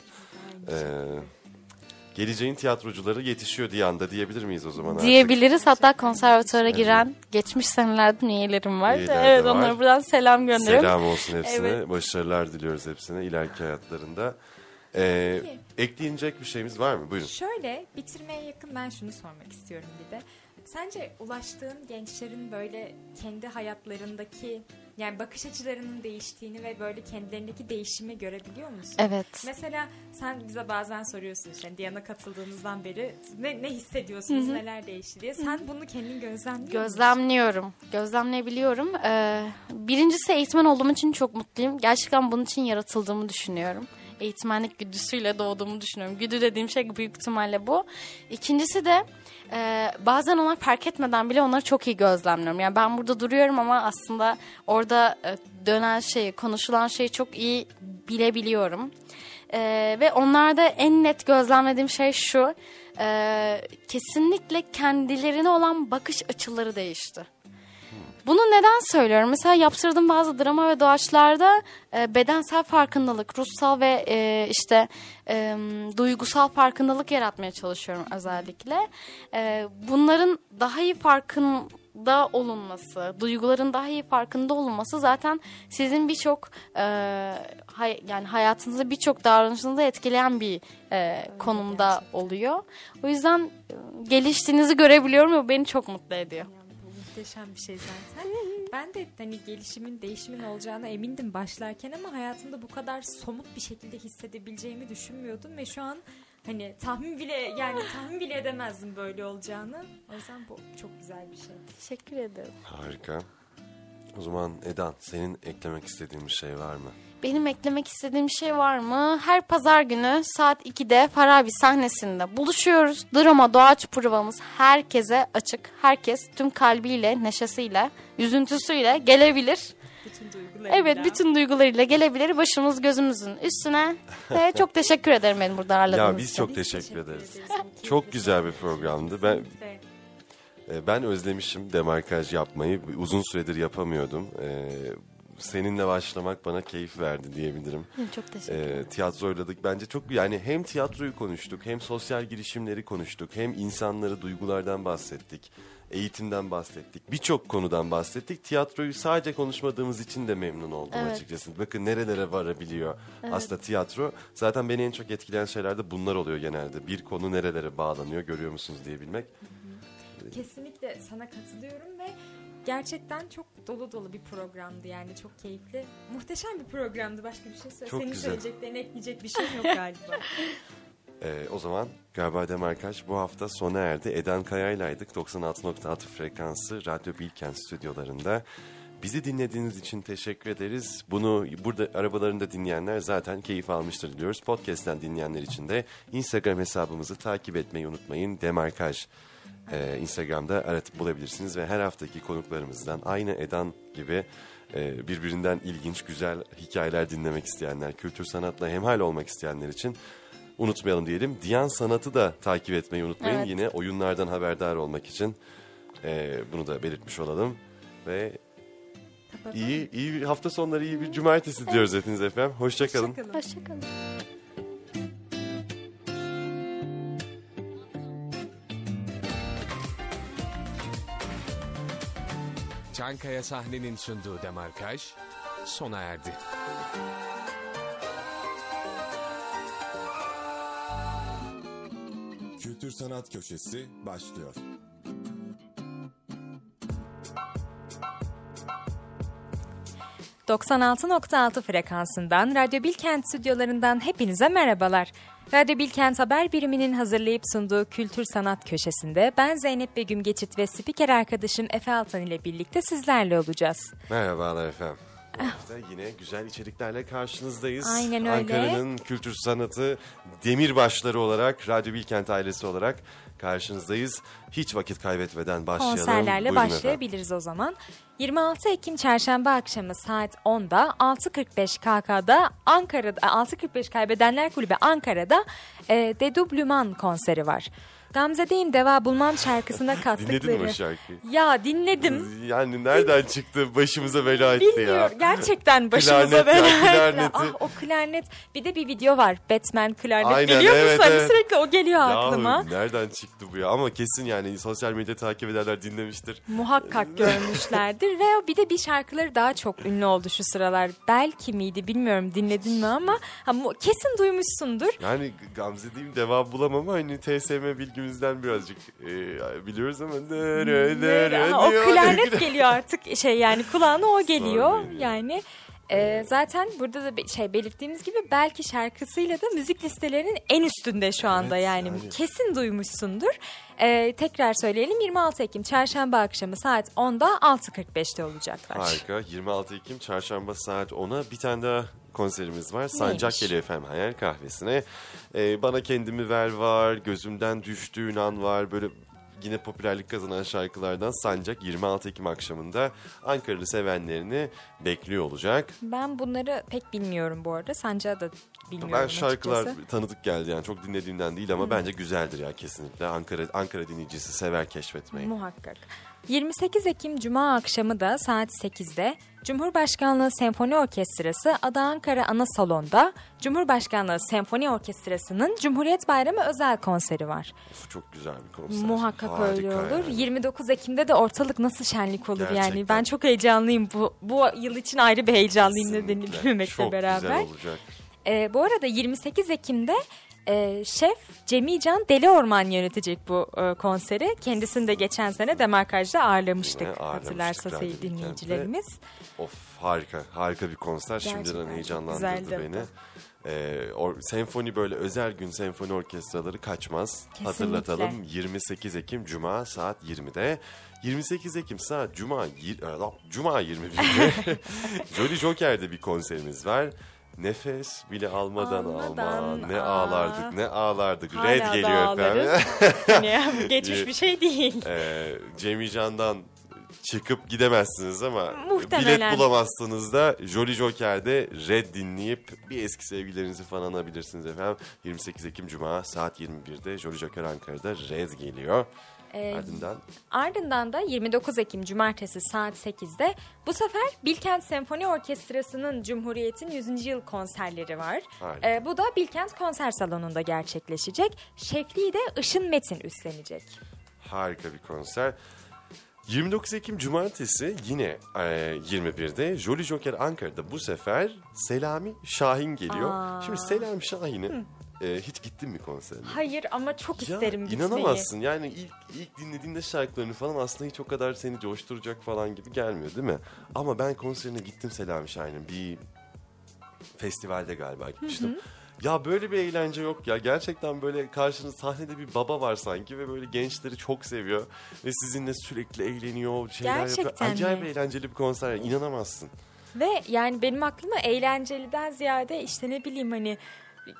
Ee, geleceğin tiyatrocuları yetişiyor diye anda diyebilir miyiz o zaman artık? Diyebiliriz. Hatta konservatuara giren geçmiş senelerden üyelerim var. Üyeler evet var. onlara buradan selam gönderiyorum. Selam olsun hepsine. Evet. Başarılar diliyoruz hepsine ileriki hayatlarında. Ee, Peki. Ekleyecek bir şeyimiz var mı? Buyurun. Şöyle bitirmeye yakın ben şunu sormak istiyorum bir de. Sence ulaştığın gençlerin böyle kendi hayatlarındaki yani bakış açılarının değiştiğini ve böyle kendilerindeki değişimi görebiliyor musun? Evet. Mesela sen bize bazen soruyorsun işte Diyan'a katıldığınızdan beri ne, ne hissediyorsunuz, neler değişti diye. Sen bunu kendin gözlemliyor musun? Gözlemliyorum. Gözlemleyebiliyorum. Ee, birincisi eğitmen olduğum için çok mutluyum. Gerçekten bunun için yaratıldığımı düşünüyorum. Eğitmenlik güdüsüyle doğduğumu düşünüyorum. Güdü dediğim şey büyük ihtimalle bu. İkincisi de e, bazen onlar fark etmeden bile onları çok iyi gözlemliyorum. Yani ben burada duruyorum ama aslında orada e, dönen şeyi, konuşulan şeyi çok iyi bilebiliyorum. E, ve onlarda en net gözlemlediğim şey şu. e, kesinlikle kendilerine olan bakış açıları değişti. Bunu neden söylüyorum? Mesela yaptırdığım bazı drama ve doğaçlarda e, bedensel farkındalık, ruhsal ve e, işte e, duygusal farkındalık yaratmaya çalışıyorum özellikle. E, bunların daha iyi farkında olunması, duyguların daha iyi farkında olunması zaten sizin birçok e, hay, yani hayatınızı birçok davranışınızı etkileyen bir e, konumda gerçekten. oluyor. O yüzden e, geliştiğinizi görebiliyorum ve beni çok mutlu ediyor. Muhteşem bir şey zaten. Ben de hani gelişimin, değişimin olacağına emindim başlarken ama hayatımda bu kadar somut bir şekilde hissedebileceğimi düşünmüyordum ve şu an hani tahmin bile yani tahmin bile edemezdim böyle olacağını. O yüzden bu çok güzel bir şey. Teşekkür ederim. Harika. O zaman Edan senin eklemek istediğin bir şey var mı? Benim eklemek istediğim şey var mı? Her pazar günü saat 2'de Farabi sahnesinde buluşuyoruz. Drama doğaç provamız herkese açık. Herkes tüm kalbiyle, neşesiyle, üzüntüsüyle gelebilir. Bütün duygularıyla. Evet bütün duygularıyla gelebilir. Başımız gözümüzün üstüne. Ve çok teşekkür ederim beni burada ağırladığınız Ya biz için. çok Biz teşekkür ederiz. Çok güzel bir programdı. Ben e, ben özlemişim demarkaj yapmayı. Uzun süredir yapamıyordum. Seninle başlamak bana keyif verdi diyebilirim. Çok teşekkür ederim. E. Bence çok yani hem tiyatroyu konuştuk, hem sosyal girişimleri konuştuk, hem insanları duygulardan bahsettik, eğitimden bahsettik. Birçok konudan bahsettik. Tiyatroyu sadece konuşmadığımız için de memnun oldum Evet. açıkçası. Bakın nerelere varabiliyor aslında tiyatro. Zaten beni en çok etkileyen şeyler de bunlar oluyor genelde. Bir konu nerelere bağlanıyor görüyor musunuz diyebilmek. Kesinlikle sana katılıyorum ve gerçekten çok dolu dolu bir programdı yani çok keyifli. Muhteşem bir programdı başka bir şey söyle. Çok Senin güzel. söyleyeceklerini ekleyecek bir şey yok galiba. Ee, o zaman galiba Demarkaj bu hafta sona erdi. Eden Kaya'ylaydık. 96.6 frekansı Radyo Bilkent stüdyolarında. Bizi dinlediğiniz için teşekkür ederiz. Bunu burada arabalarında dinleyenler zaten keyif almıştır diyoruz. Podcast'ten dinleyenler için de Instagram hesabımızı takip etmeyi unutmayın. Demarkaj e, Instagram'da aratıp bulabilirsiniz ve her haftaki konuklarımızdan aynı Edan gibi e, birbirinden ilginç, güzel hikayeler dinlemek isteyenler, kültür sanatla hemhal olmak isteyenler için unutmayalım diyelim. Diyan Sanat'ı da takip etmeyi unutmayın. Evet. Yine oyunlardan haberdar olmak için e, bunu da belirtmiş olalım. Ve Kapatalım. iyi iyi bir hafta sonları iyi bir cumartesi diyoruz hepiniz efendim. Hoşçakalın. Hoşçakalın. Hoşçakalın. Çankaya sahnenin sunduğu demarkaj sona erdi. Kültür Sanat Köşesi başlıyor. ...96.6 frekansından Radyo Bilkent stüdyolarından hepinize merhabalar. Radyo Bilkent Haber Biriminin hazırlayıp sunduğu Kültür Sanat Köşesi'nde... ...ben Zeynep Begüm Geçit ve spiker arkadaşım Efe Altan ile birlikte sizlerle olacağız. Merhabalar efendim. Hafta yine güzel içeriklerle karşınızdayız. Aynen öyle. Ankara'nın kültür sanatı demirbaşları olarak, Radyo Bilkent ailesi olarak karşınızdayız. Hiç vakit kaybetmeden başlayalım. konserlerle Buyurun efendim. başlayabiliriz o zaman. 26 Ekim Çarşamba akşamı saat 10'da 6.45 KK'da Ankara'da 6.45 Kaybedenler Kulübü Ankara'da e, Dedubluman konseri var. Gamze'deyim Deva Bulmam şarkısına kattıkları. Dinledin mi o şarkıyı? Ya dinledim. Yani nereden çıktı başımıza bela etti ya. Bilmiyorum. Gerçekten başımıza ya, bela klarneti. Ah o klarnet. Bir de bir video var. Batman klarnet Aynen, geliyor evet, musun? Hani evet. Sürekli o geliyor Yahu, aklıma. nereden çıktı bu ya? Ama kesin yani sosyal medya takip edenler dinlemiştir. Muhakkak görmüşlerdir ve bir de bir şarkıları daha çok ünlü oldu şu sıralar. Belki miydi bilmiyorum dinledin mi ama ha, mu- kesin duymuşsundur. Yani Gamze diyeyim devam bulamam ama hani TSM bilgimizden birazcık e, biliyoruz ama Ha, o klarnet geliyor artık şey yani kulağına o geliyor yani. e, zaten burada da şey belirttiğimiz gibi belki şarkısıyla da müzik listelerinin en üstünde şu anda Evet, yani. yani. kesin duymuşsundur. E, tekrar söyleyelim 26 Ekim çarşamba akşamı saat 10'da 6.45'te olacaklar. Harika. 26 Ekim çarşamba saat 10'a bir tane daha konserimiz var. Sancak geliyor efendim Hayal Kahvesi'ne. Ee, Bana Kendimi Ver var, Gözümden Düştüğün An var. Böyle yine popülerlik kazanan şarkılardan Sancak 26 Ekim akşamında Ankaralı sevenlerini bekliyor olacak. Ben bunları pek bilmiyorum bu arada. Sancağı da bilmiyorum Ben şarkılar açıkçası. tanıdık geldi yani çok dinlediğimden değil ama bence güzeldir ya kesinlikle. Ankara Ankara dinleyicisi sever keşfetmeyi. Muhakkak. 28 Ekim Cuma akşamı da saat 8'de Cumhurbaşkanlığı Senfoni Orkestrası Ada Ankara Ana Salon'da Cumhurbaşkanlığı Senfoni Orkestrası'nın Cumhuriyet Bayramı özel konseri var. Of, çok güzel bir konser. Muhakkak öyle Harika olur. yani. 29 Ekim'de de ortalık nasıl şenlik olur yani. Gerçekten. Ben çok heyecanlıyım. Bu bu yıl için ayrı bir heyecanlıyım nedeni Kesinlikle. bilmemekle Çok beraber. güzel olacak. Ee, bu arada 28 Ekim'de e, şef Cemican Deli Orman yönetecek bu e, konseri. Kendisini de geçen sene Demarkaj'da ağırlamıştık Yine ağırlamıştık hatırlarsa sevgili dinleyicilerimiz. Of harika harika bir konser Gerçekten şimdiden heyecanlandırdı güzeldi beni. Ee, or, senfoni böyle özel gün senfoni orkestraları kaçmaz. Kesinlikle. Hatırlatalım 28 Ekim Cuma saat 20'de. 28 Ekim saat Cuma e, Cuma 21'de Jolly Joker'de bir konserimiz var. Nefes bile almadan, Almadan, alma. Ne aa. ağlardık ne ağlardık. Hala Red geliyor efendim. Yani geçmiş bir şey değil. Ee, Cemil Can'dan çıkıp gidemezsiniz ama Muhtemelen. bilet bulamazsanız da Jolly Joker'de Red dinleyip bir eski sevgilerinizi falan alabilirsiniz efendim. 28 Ekim Cuma saat 21'de Jolly Joker Ankara'da Red geliyor. Ee, Ardından Ardından da 29 Ekim Cumartesi saat 8'de bu sefer Bilkent Senfoni Orkestrası'nın Cumhuriyet'in 100. yıl konserleri var. Harika. Ee, bu da Bilkent Konser Salonu'nda gerçekleşecek. Şefliği de Işın Metin üstlenecek. harika bir konser. 29 Ekim Cumartesi yine e, 21'de Jolly Joker Ankara'da bu sefer Selami Şahin geliyor. Aa. Şimdi Selami Şahin'i e, hiç gittin mi konserine? Hayır ama çok Ya isterim gitmeyi. inanamazsın yani ilk ilk dinlediğinde şarkılarını falan aslında hiç o kadar seni coşturacak falan gibi gelmiyor değil mi? Ama ben konserine gittim Selami Şahin'in bir festivalde galiba gitmiştim. Ya böyle bir eğlence yok ya. Gerçekten böyle karşınızda sahnede bir baba var sanki ve böyle gençleri çok seviyor. Ve sizinle sürekli eğleniyor, şeyler yapıyor. Gerçekten Acayip mi? eğlenceli bir konser. İnanamazsın. Ve yani benim aklıma eğlenceliden ziyade işte ne bileyim hani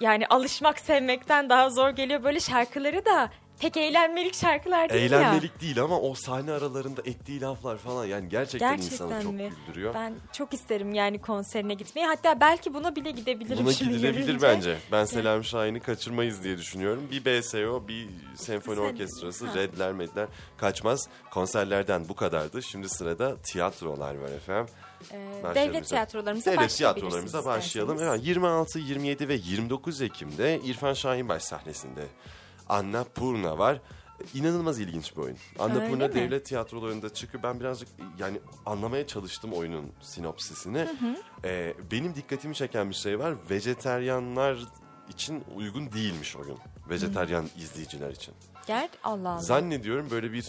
yani alışmak sevmekten daha zor geliyor. Böyle şarkıları da pek eğlenmelik şarkılar değil ya. Eğlenmelik değil ama o sahne aralarında ettiği laflar falan yani gerçekten, insanı Gerçekten çok mi? güldürüyor. Ben çok isterim yani konserine gitmeyi. Hatta belki buna bile gidebilirim Buna şimdi gidilebilir görünce. bence. Ben Selam Şahin'i kaçırmayız diye düşünüyorum. Bir BSO, bir senfoni Sen- orkestrası, Ha. redler medler kaçmaz. Konserlerden bu kadardı. Şimdi sırada tiyatrolar var efendim. Başlayalım devlet tiyatrolarımıza Devlet tiyatrolarımıza başlayalım. Evet, 26, 27 ve 29 Ekim'de İrfan Şahinbaş sahnesinde Anna Purna var. İnanılmaz ilginç bir oyun. Anna Öyle Purna mi? devlet tiyatrolarında çıkıyor. Ben birazcık yani anlamaya çalıştım oyunun sinopsisini. Ee, benim dikkatimi çeken bir şey var. Vejeteryanlar için uygun değilmiş oyun. Vejeteryan izleyiciler için. Gel Allah Allah. Zannediyorum böyle bir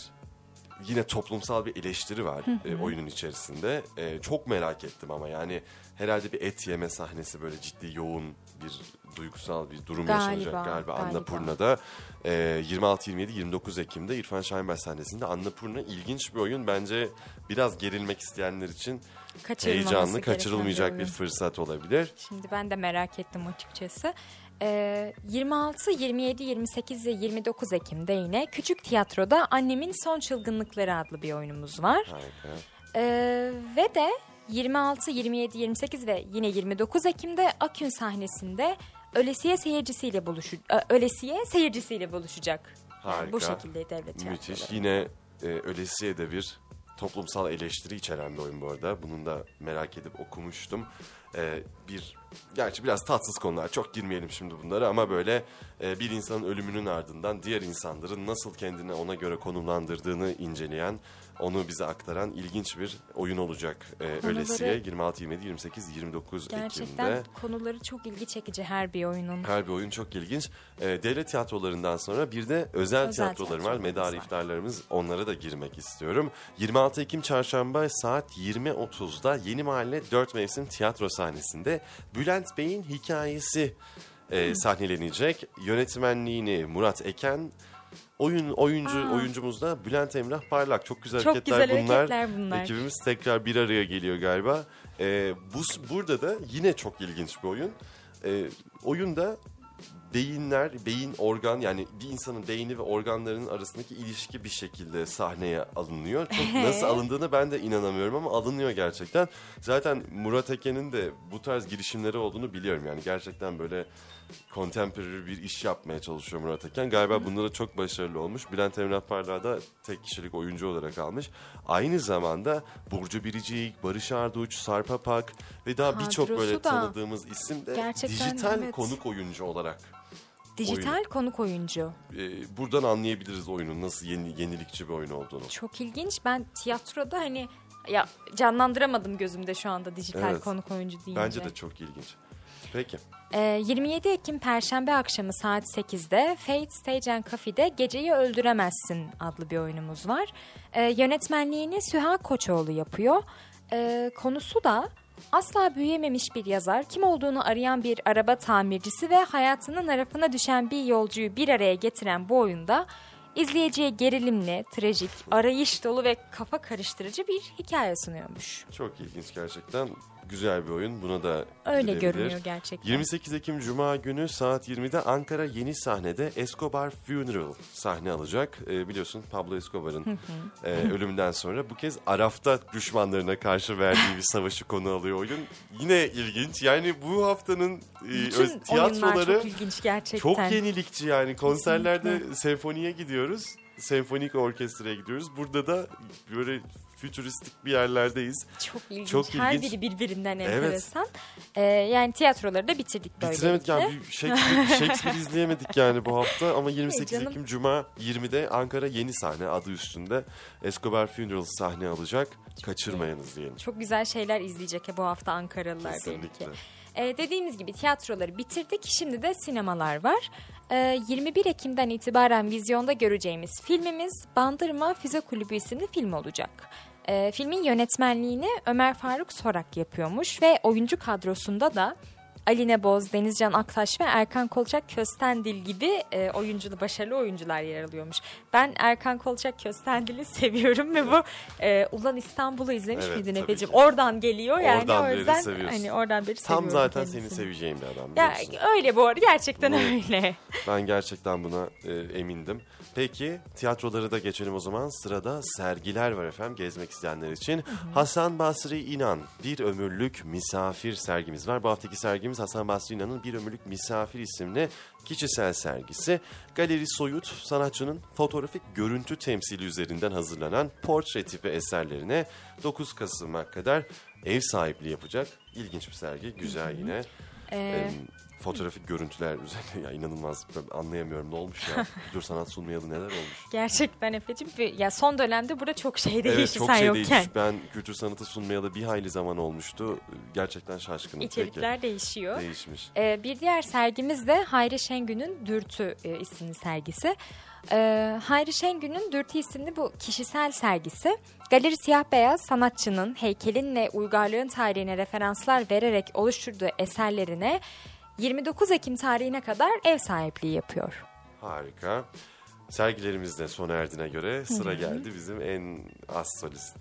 yine toplumsal bir eleştiri var e, oyunun içerisinde. E, çok merak ettim ama yani herhalde bir et yeme sahnesi böyle ciddi yoğun bir duygusal bir durum Galiba, yaşanacak galiba galiba. Annapurna'da. E, 26 27 29 Ekim'de İrfan Şahinbaş sahnesinde Annapurna ilginç bir oyun. Bence biraz gerilmek isteyenler için heyecanlı, kaçırılmayacak bir fırsat olabilir. Şimdi ben de merak ettim açıkçası. Ee, 26, 27, 28 ve 29 Ekim'de yine Küçük Tiyatro'da Annemin Son Çılgınlıkları adlı bir oyunumuz var. Harika. Ee, ve de 26, 27, 28 ve yine 29 Ekim'de Akün sahnesinde Ölesiye seyircisiyle buluşu Ö- Ölesiye seyircisiyle buluşacak. Yani bu Harika. şekilde devlet. Müthiş. Yine e, ölesiye de bir toplumsal eleştiri içeren bir oyun bu arada. Bunun da merak edip okumuştum. E, bir gerçi biraz tatsız konular. Çok girmeyelim şimdi bunlara ama böyle e, bir insanın ölümünün ardından diğer insanların nasıl kendini ona göre konumlandırdığını inceleyen, onu bize aktaran ilginç bir oyun olacak. E, Konuları- ölesiye 26 27 28 29 Gerçekten Ekim'de. konuları çok ilgi çekici her bir oyunun. Her bir oyun çok ilginç. Ee, devlet tiyatrolarından sonra bir de özel, Özel tiyatrolarım var. Medar iftarlarımız onlara da girmek istiyorum. 26 Ekim Çarşamba saat 20.30'da Yeni Mahalle 4 Mevsim Tiyatro sahnesinde Bülent Bey'in hikayesi e, sahnelenecek. Yönetmenliğini Murat Eken, Oyun oyuncu Aa. oyuncumuz da Bülent Emrah Parlak. Çok güzel Çok hareketler güzel bunlar. hareketler bunlar. Ekibimiz tekrar bir araya geliyor galiba. Ee, bu burada da yine çok ilginç bir oyun. Ee, oyunda beyinler, beyin organ yani bir insanın beyni ve organlarının arasındaki ilişki bir şekilde sahneye alınıyor. Çok nasıl alındığını ben de inanamıyorum ama alınıyor gerçekten. Zaten Murat Eken'in de bu tarz girişimleri olduğunu biliyorum. Yani gerçekten böyle contemporary bir iş yapmaya çalışıyor Murat Eken. Galiba bunda da çok başarılı olmuş. Bülent Emrah Parlak'ı da tek kişilik oyuncu olarak almış. Aynı zamanda Burcu Biricik, Barış Arduç, Sarp Apak ve daha birçok böyle da tanıdığımız isim de dijital evet. konuk oyuncu olarak Dijital konuk oyuncu. e, buradan anlayabiliriz oyunun nasıl yeni, yenilikçi bir oyun olduğunu. Çok ilginç. Ben tiyatroda hani ya canlandıramadım gözümde şu anda dijital Evet. konuk oyuncu deyince. Bence de çok ilginç. Peki. Ee, 27 Ekim Perşembe akşamı saat 8'de Fate Stage and Cafe'de Geceyi Öldüremezsin adlı bir oyunumuz var. Ee, yönetmenliğini Süha Koçoğlu yapıyor. Ee, konusu da asla büyüyememiş bir yazar, kim olduğunu arayan bir araba tamircisi ve hayatının arafına düşen bir yolcuyu bir araya getiren bu oyunda izleyiciye gerilimli, trajik, arayış dolu ve kafa karıştırıcı bir hikaye sunuyormuş. Çok ilginç gerçekten. Güzel bir oyun. Buna da Öyle görünüyor gerçekten. 28 Ekim Cuma günü saat 20'de Ankara Yeni Sahnede Escobar Funeral sahne alacak. Ee, biliyorsun Pablo Escobar'ın e, ölümünden sonra bu kez Araf'ta düşmanlarına karşı verdiği bir savaşı konu alıyor oyun. Yine ilginç. Yani bu haftanın e, öz- tiyatroları çok ilginç gerçekten. çok yenilikçi yani. Konserlerde senfoniye gidiyoruz. Senfonik orkestraya gidiyoruz. Burada da böyle fütüristik bir yerlerdeyiz. Çok ilginç. Çok Her ilginç. biri birbirinden Evet. enteresan. Ee, yani tiyatroları da bitirdik böylelikle. Bitiremedik yani bir Shakespeare, Shakespeare izleyemedik yani bu hafta ama 28 canım. Ekim Cuma 20'de Ankara Yeni Sahne adı üstünde Escobar Funeral sahne alacak. Kaçırmayınız diyelim. Çok güzel şeyler izleyecek bu hafta Ankaralılar Kesinlikle. belki. Ee, dediğimiz gibi tiyatroları bitirdik. Şimdi de sinemalar var. Ee, 21 Ekim'den itibaren vizyonda göreceğimiz filmimiz Bandırma Füze Kulübü isimli film olacak. Ee, filmin yönetmenliğini Ömer Faruk Sorak yapıyormuş ve oyuncu kadrosunda da Aline Boz, Denizcan Aktaş ve Erkan Kolçak Köstendil gibi e, oyunculu başarılı oyuncular yer alıyormuş. Ben Erkan Kolçak Köstendil'i seviyorum ve bu e, Ulan İstanbul'u izlemiş Evet, miydin Efe'cim? Oradan geliyor yani Oradan o yüzden seviyorsun. hani oradan beri Tam zaten kendisini. seni seveceğim bir adam Ya öyle bu arada gerçekten Bu- öyle. Ben gerçekten buna e, emindim. Peki tiyatroları da geçelim o zaman. Sırada sergiler var efendim gezmek isteyenler için. Hasan Basri İnan Bir Ömürlük Misafir sergimiz var. Bu haftaki sergimiz Hasan Basri İnan'ın Bir Ömürlük Misafir isimli kişisel sergisi. Galeri Soyut sanatçının fotoğrafik görüntü temsili üzerinden hazırlanan portre tipi eserlerine 9 Kasım'a kadar ev sahipliği yapacak. İlginç bir sergi. Güzel yine. Ee, fotoğrafik görüntüler üzerine ya inanılmaz Ben anlayamıyorum ne olmuş ya. Kültür sanat sunmayalı neler olmuş. gerçekten Efe'cim ya son dönemde burada çok şey değişti evet çok sen şey yokken. değişmiş. Ben kültür sanatı sunmayalı bir hayli zaman olmuştu. Gerçekten şaşkınım. İçerikler değişiyor. Peki. Değişmiş. Ee, bir diğer sergimiz de Hayri Şengün'ün Dürtü e, isimli sergisi. Ee, Hayri Şengün'ün Dürtü isimli bu kişisel sergisi galeri siyah beyaz sanatçının heykelin ve uygarlığın tarihine referanslar vererek oluşturduğu eserlerine 29 Ekim tarihine kadar ev sahipliği yapıyor. Harika. Sergilerimiz de sona erdiğine göre sıra geldi bizim en az solist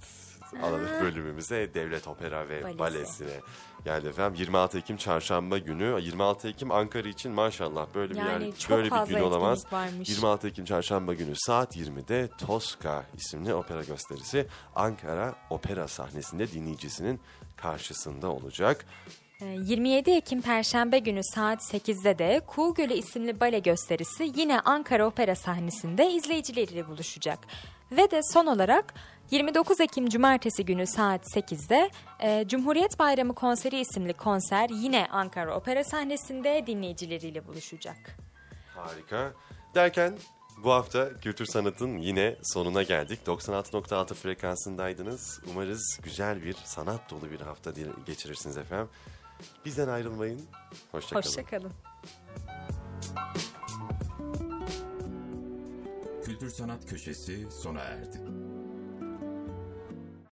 alanı bölümümüze Devlet Opera ve Balesi. Balesi'ne geldi efendim. 26 Ekim çarşamba günü. 26 Ekim Ankara için maşallah böyle bir Yani yer, çok böyle bir gün olamaz. varmış. 26 Ekim çarşamba günü saat 20'de Tosca isimli opera gösterisi Ankara Opera sahnesinde dinleyicisinin karşısında olacak. Ee, 27 Ekim Perşembe günü saat 8'de de Kuğu Gölü isimli bale gösterisi yine Ankara Opera sahnesinde izleyicileriyle buluşacak. Ve de son olarak 29 Ekim Cumartesi günü saat 8'de e, Cumhuriyet Bayramı konseri isimli konser yine Ankara Opera sahnesinde dinleyicileriyle buluşacak. Harika. Derken bu hafta Kültür Sanat'ın yine sonuna geldik. 96.6 frekansındaydınız. Umarız güzel bir sanat dolu bir hafta geçirirsiniz efendim. Bizden ayrılmayın. Hoşçakalın. Hoşçakalın. Kültür Sanat Köşesi sona erdi.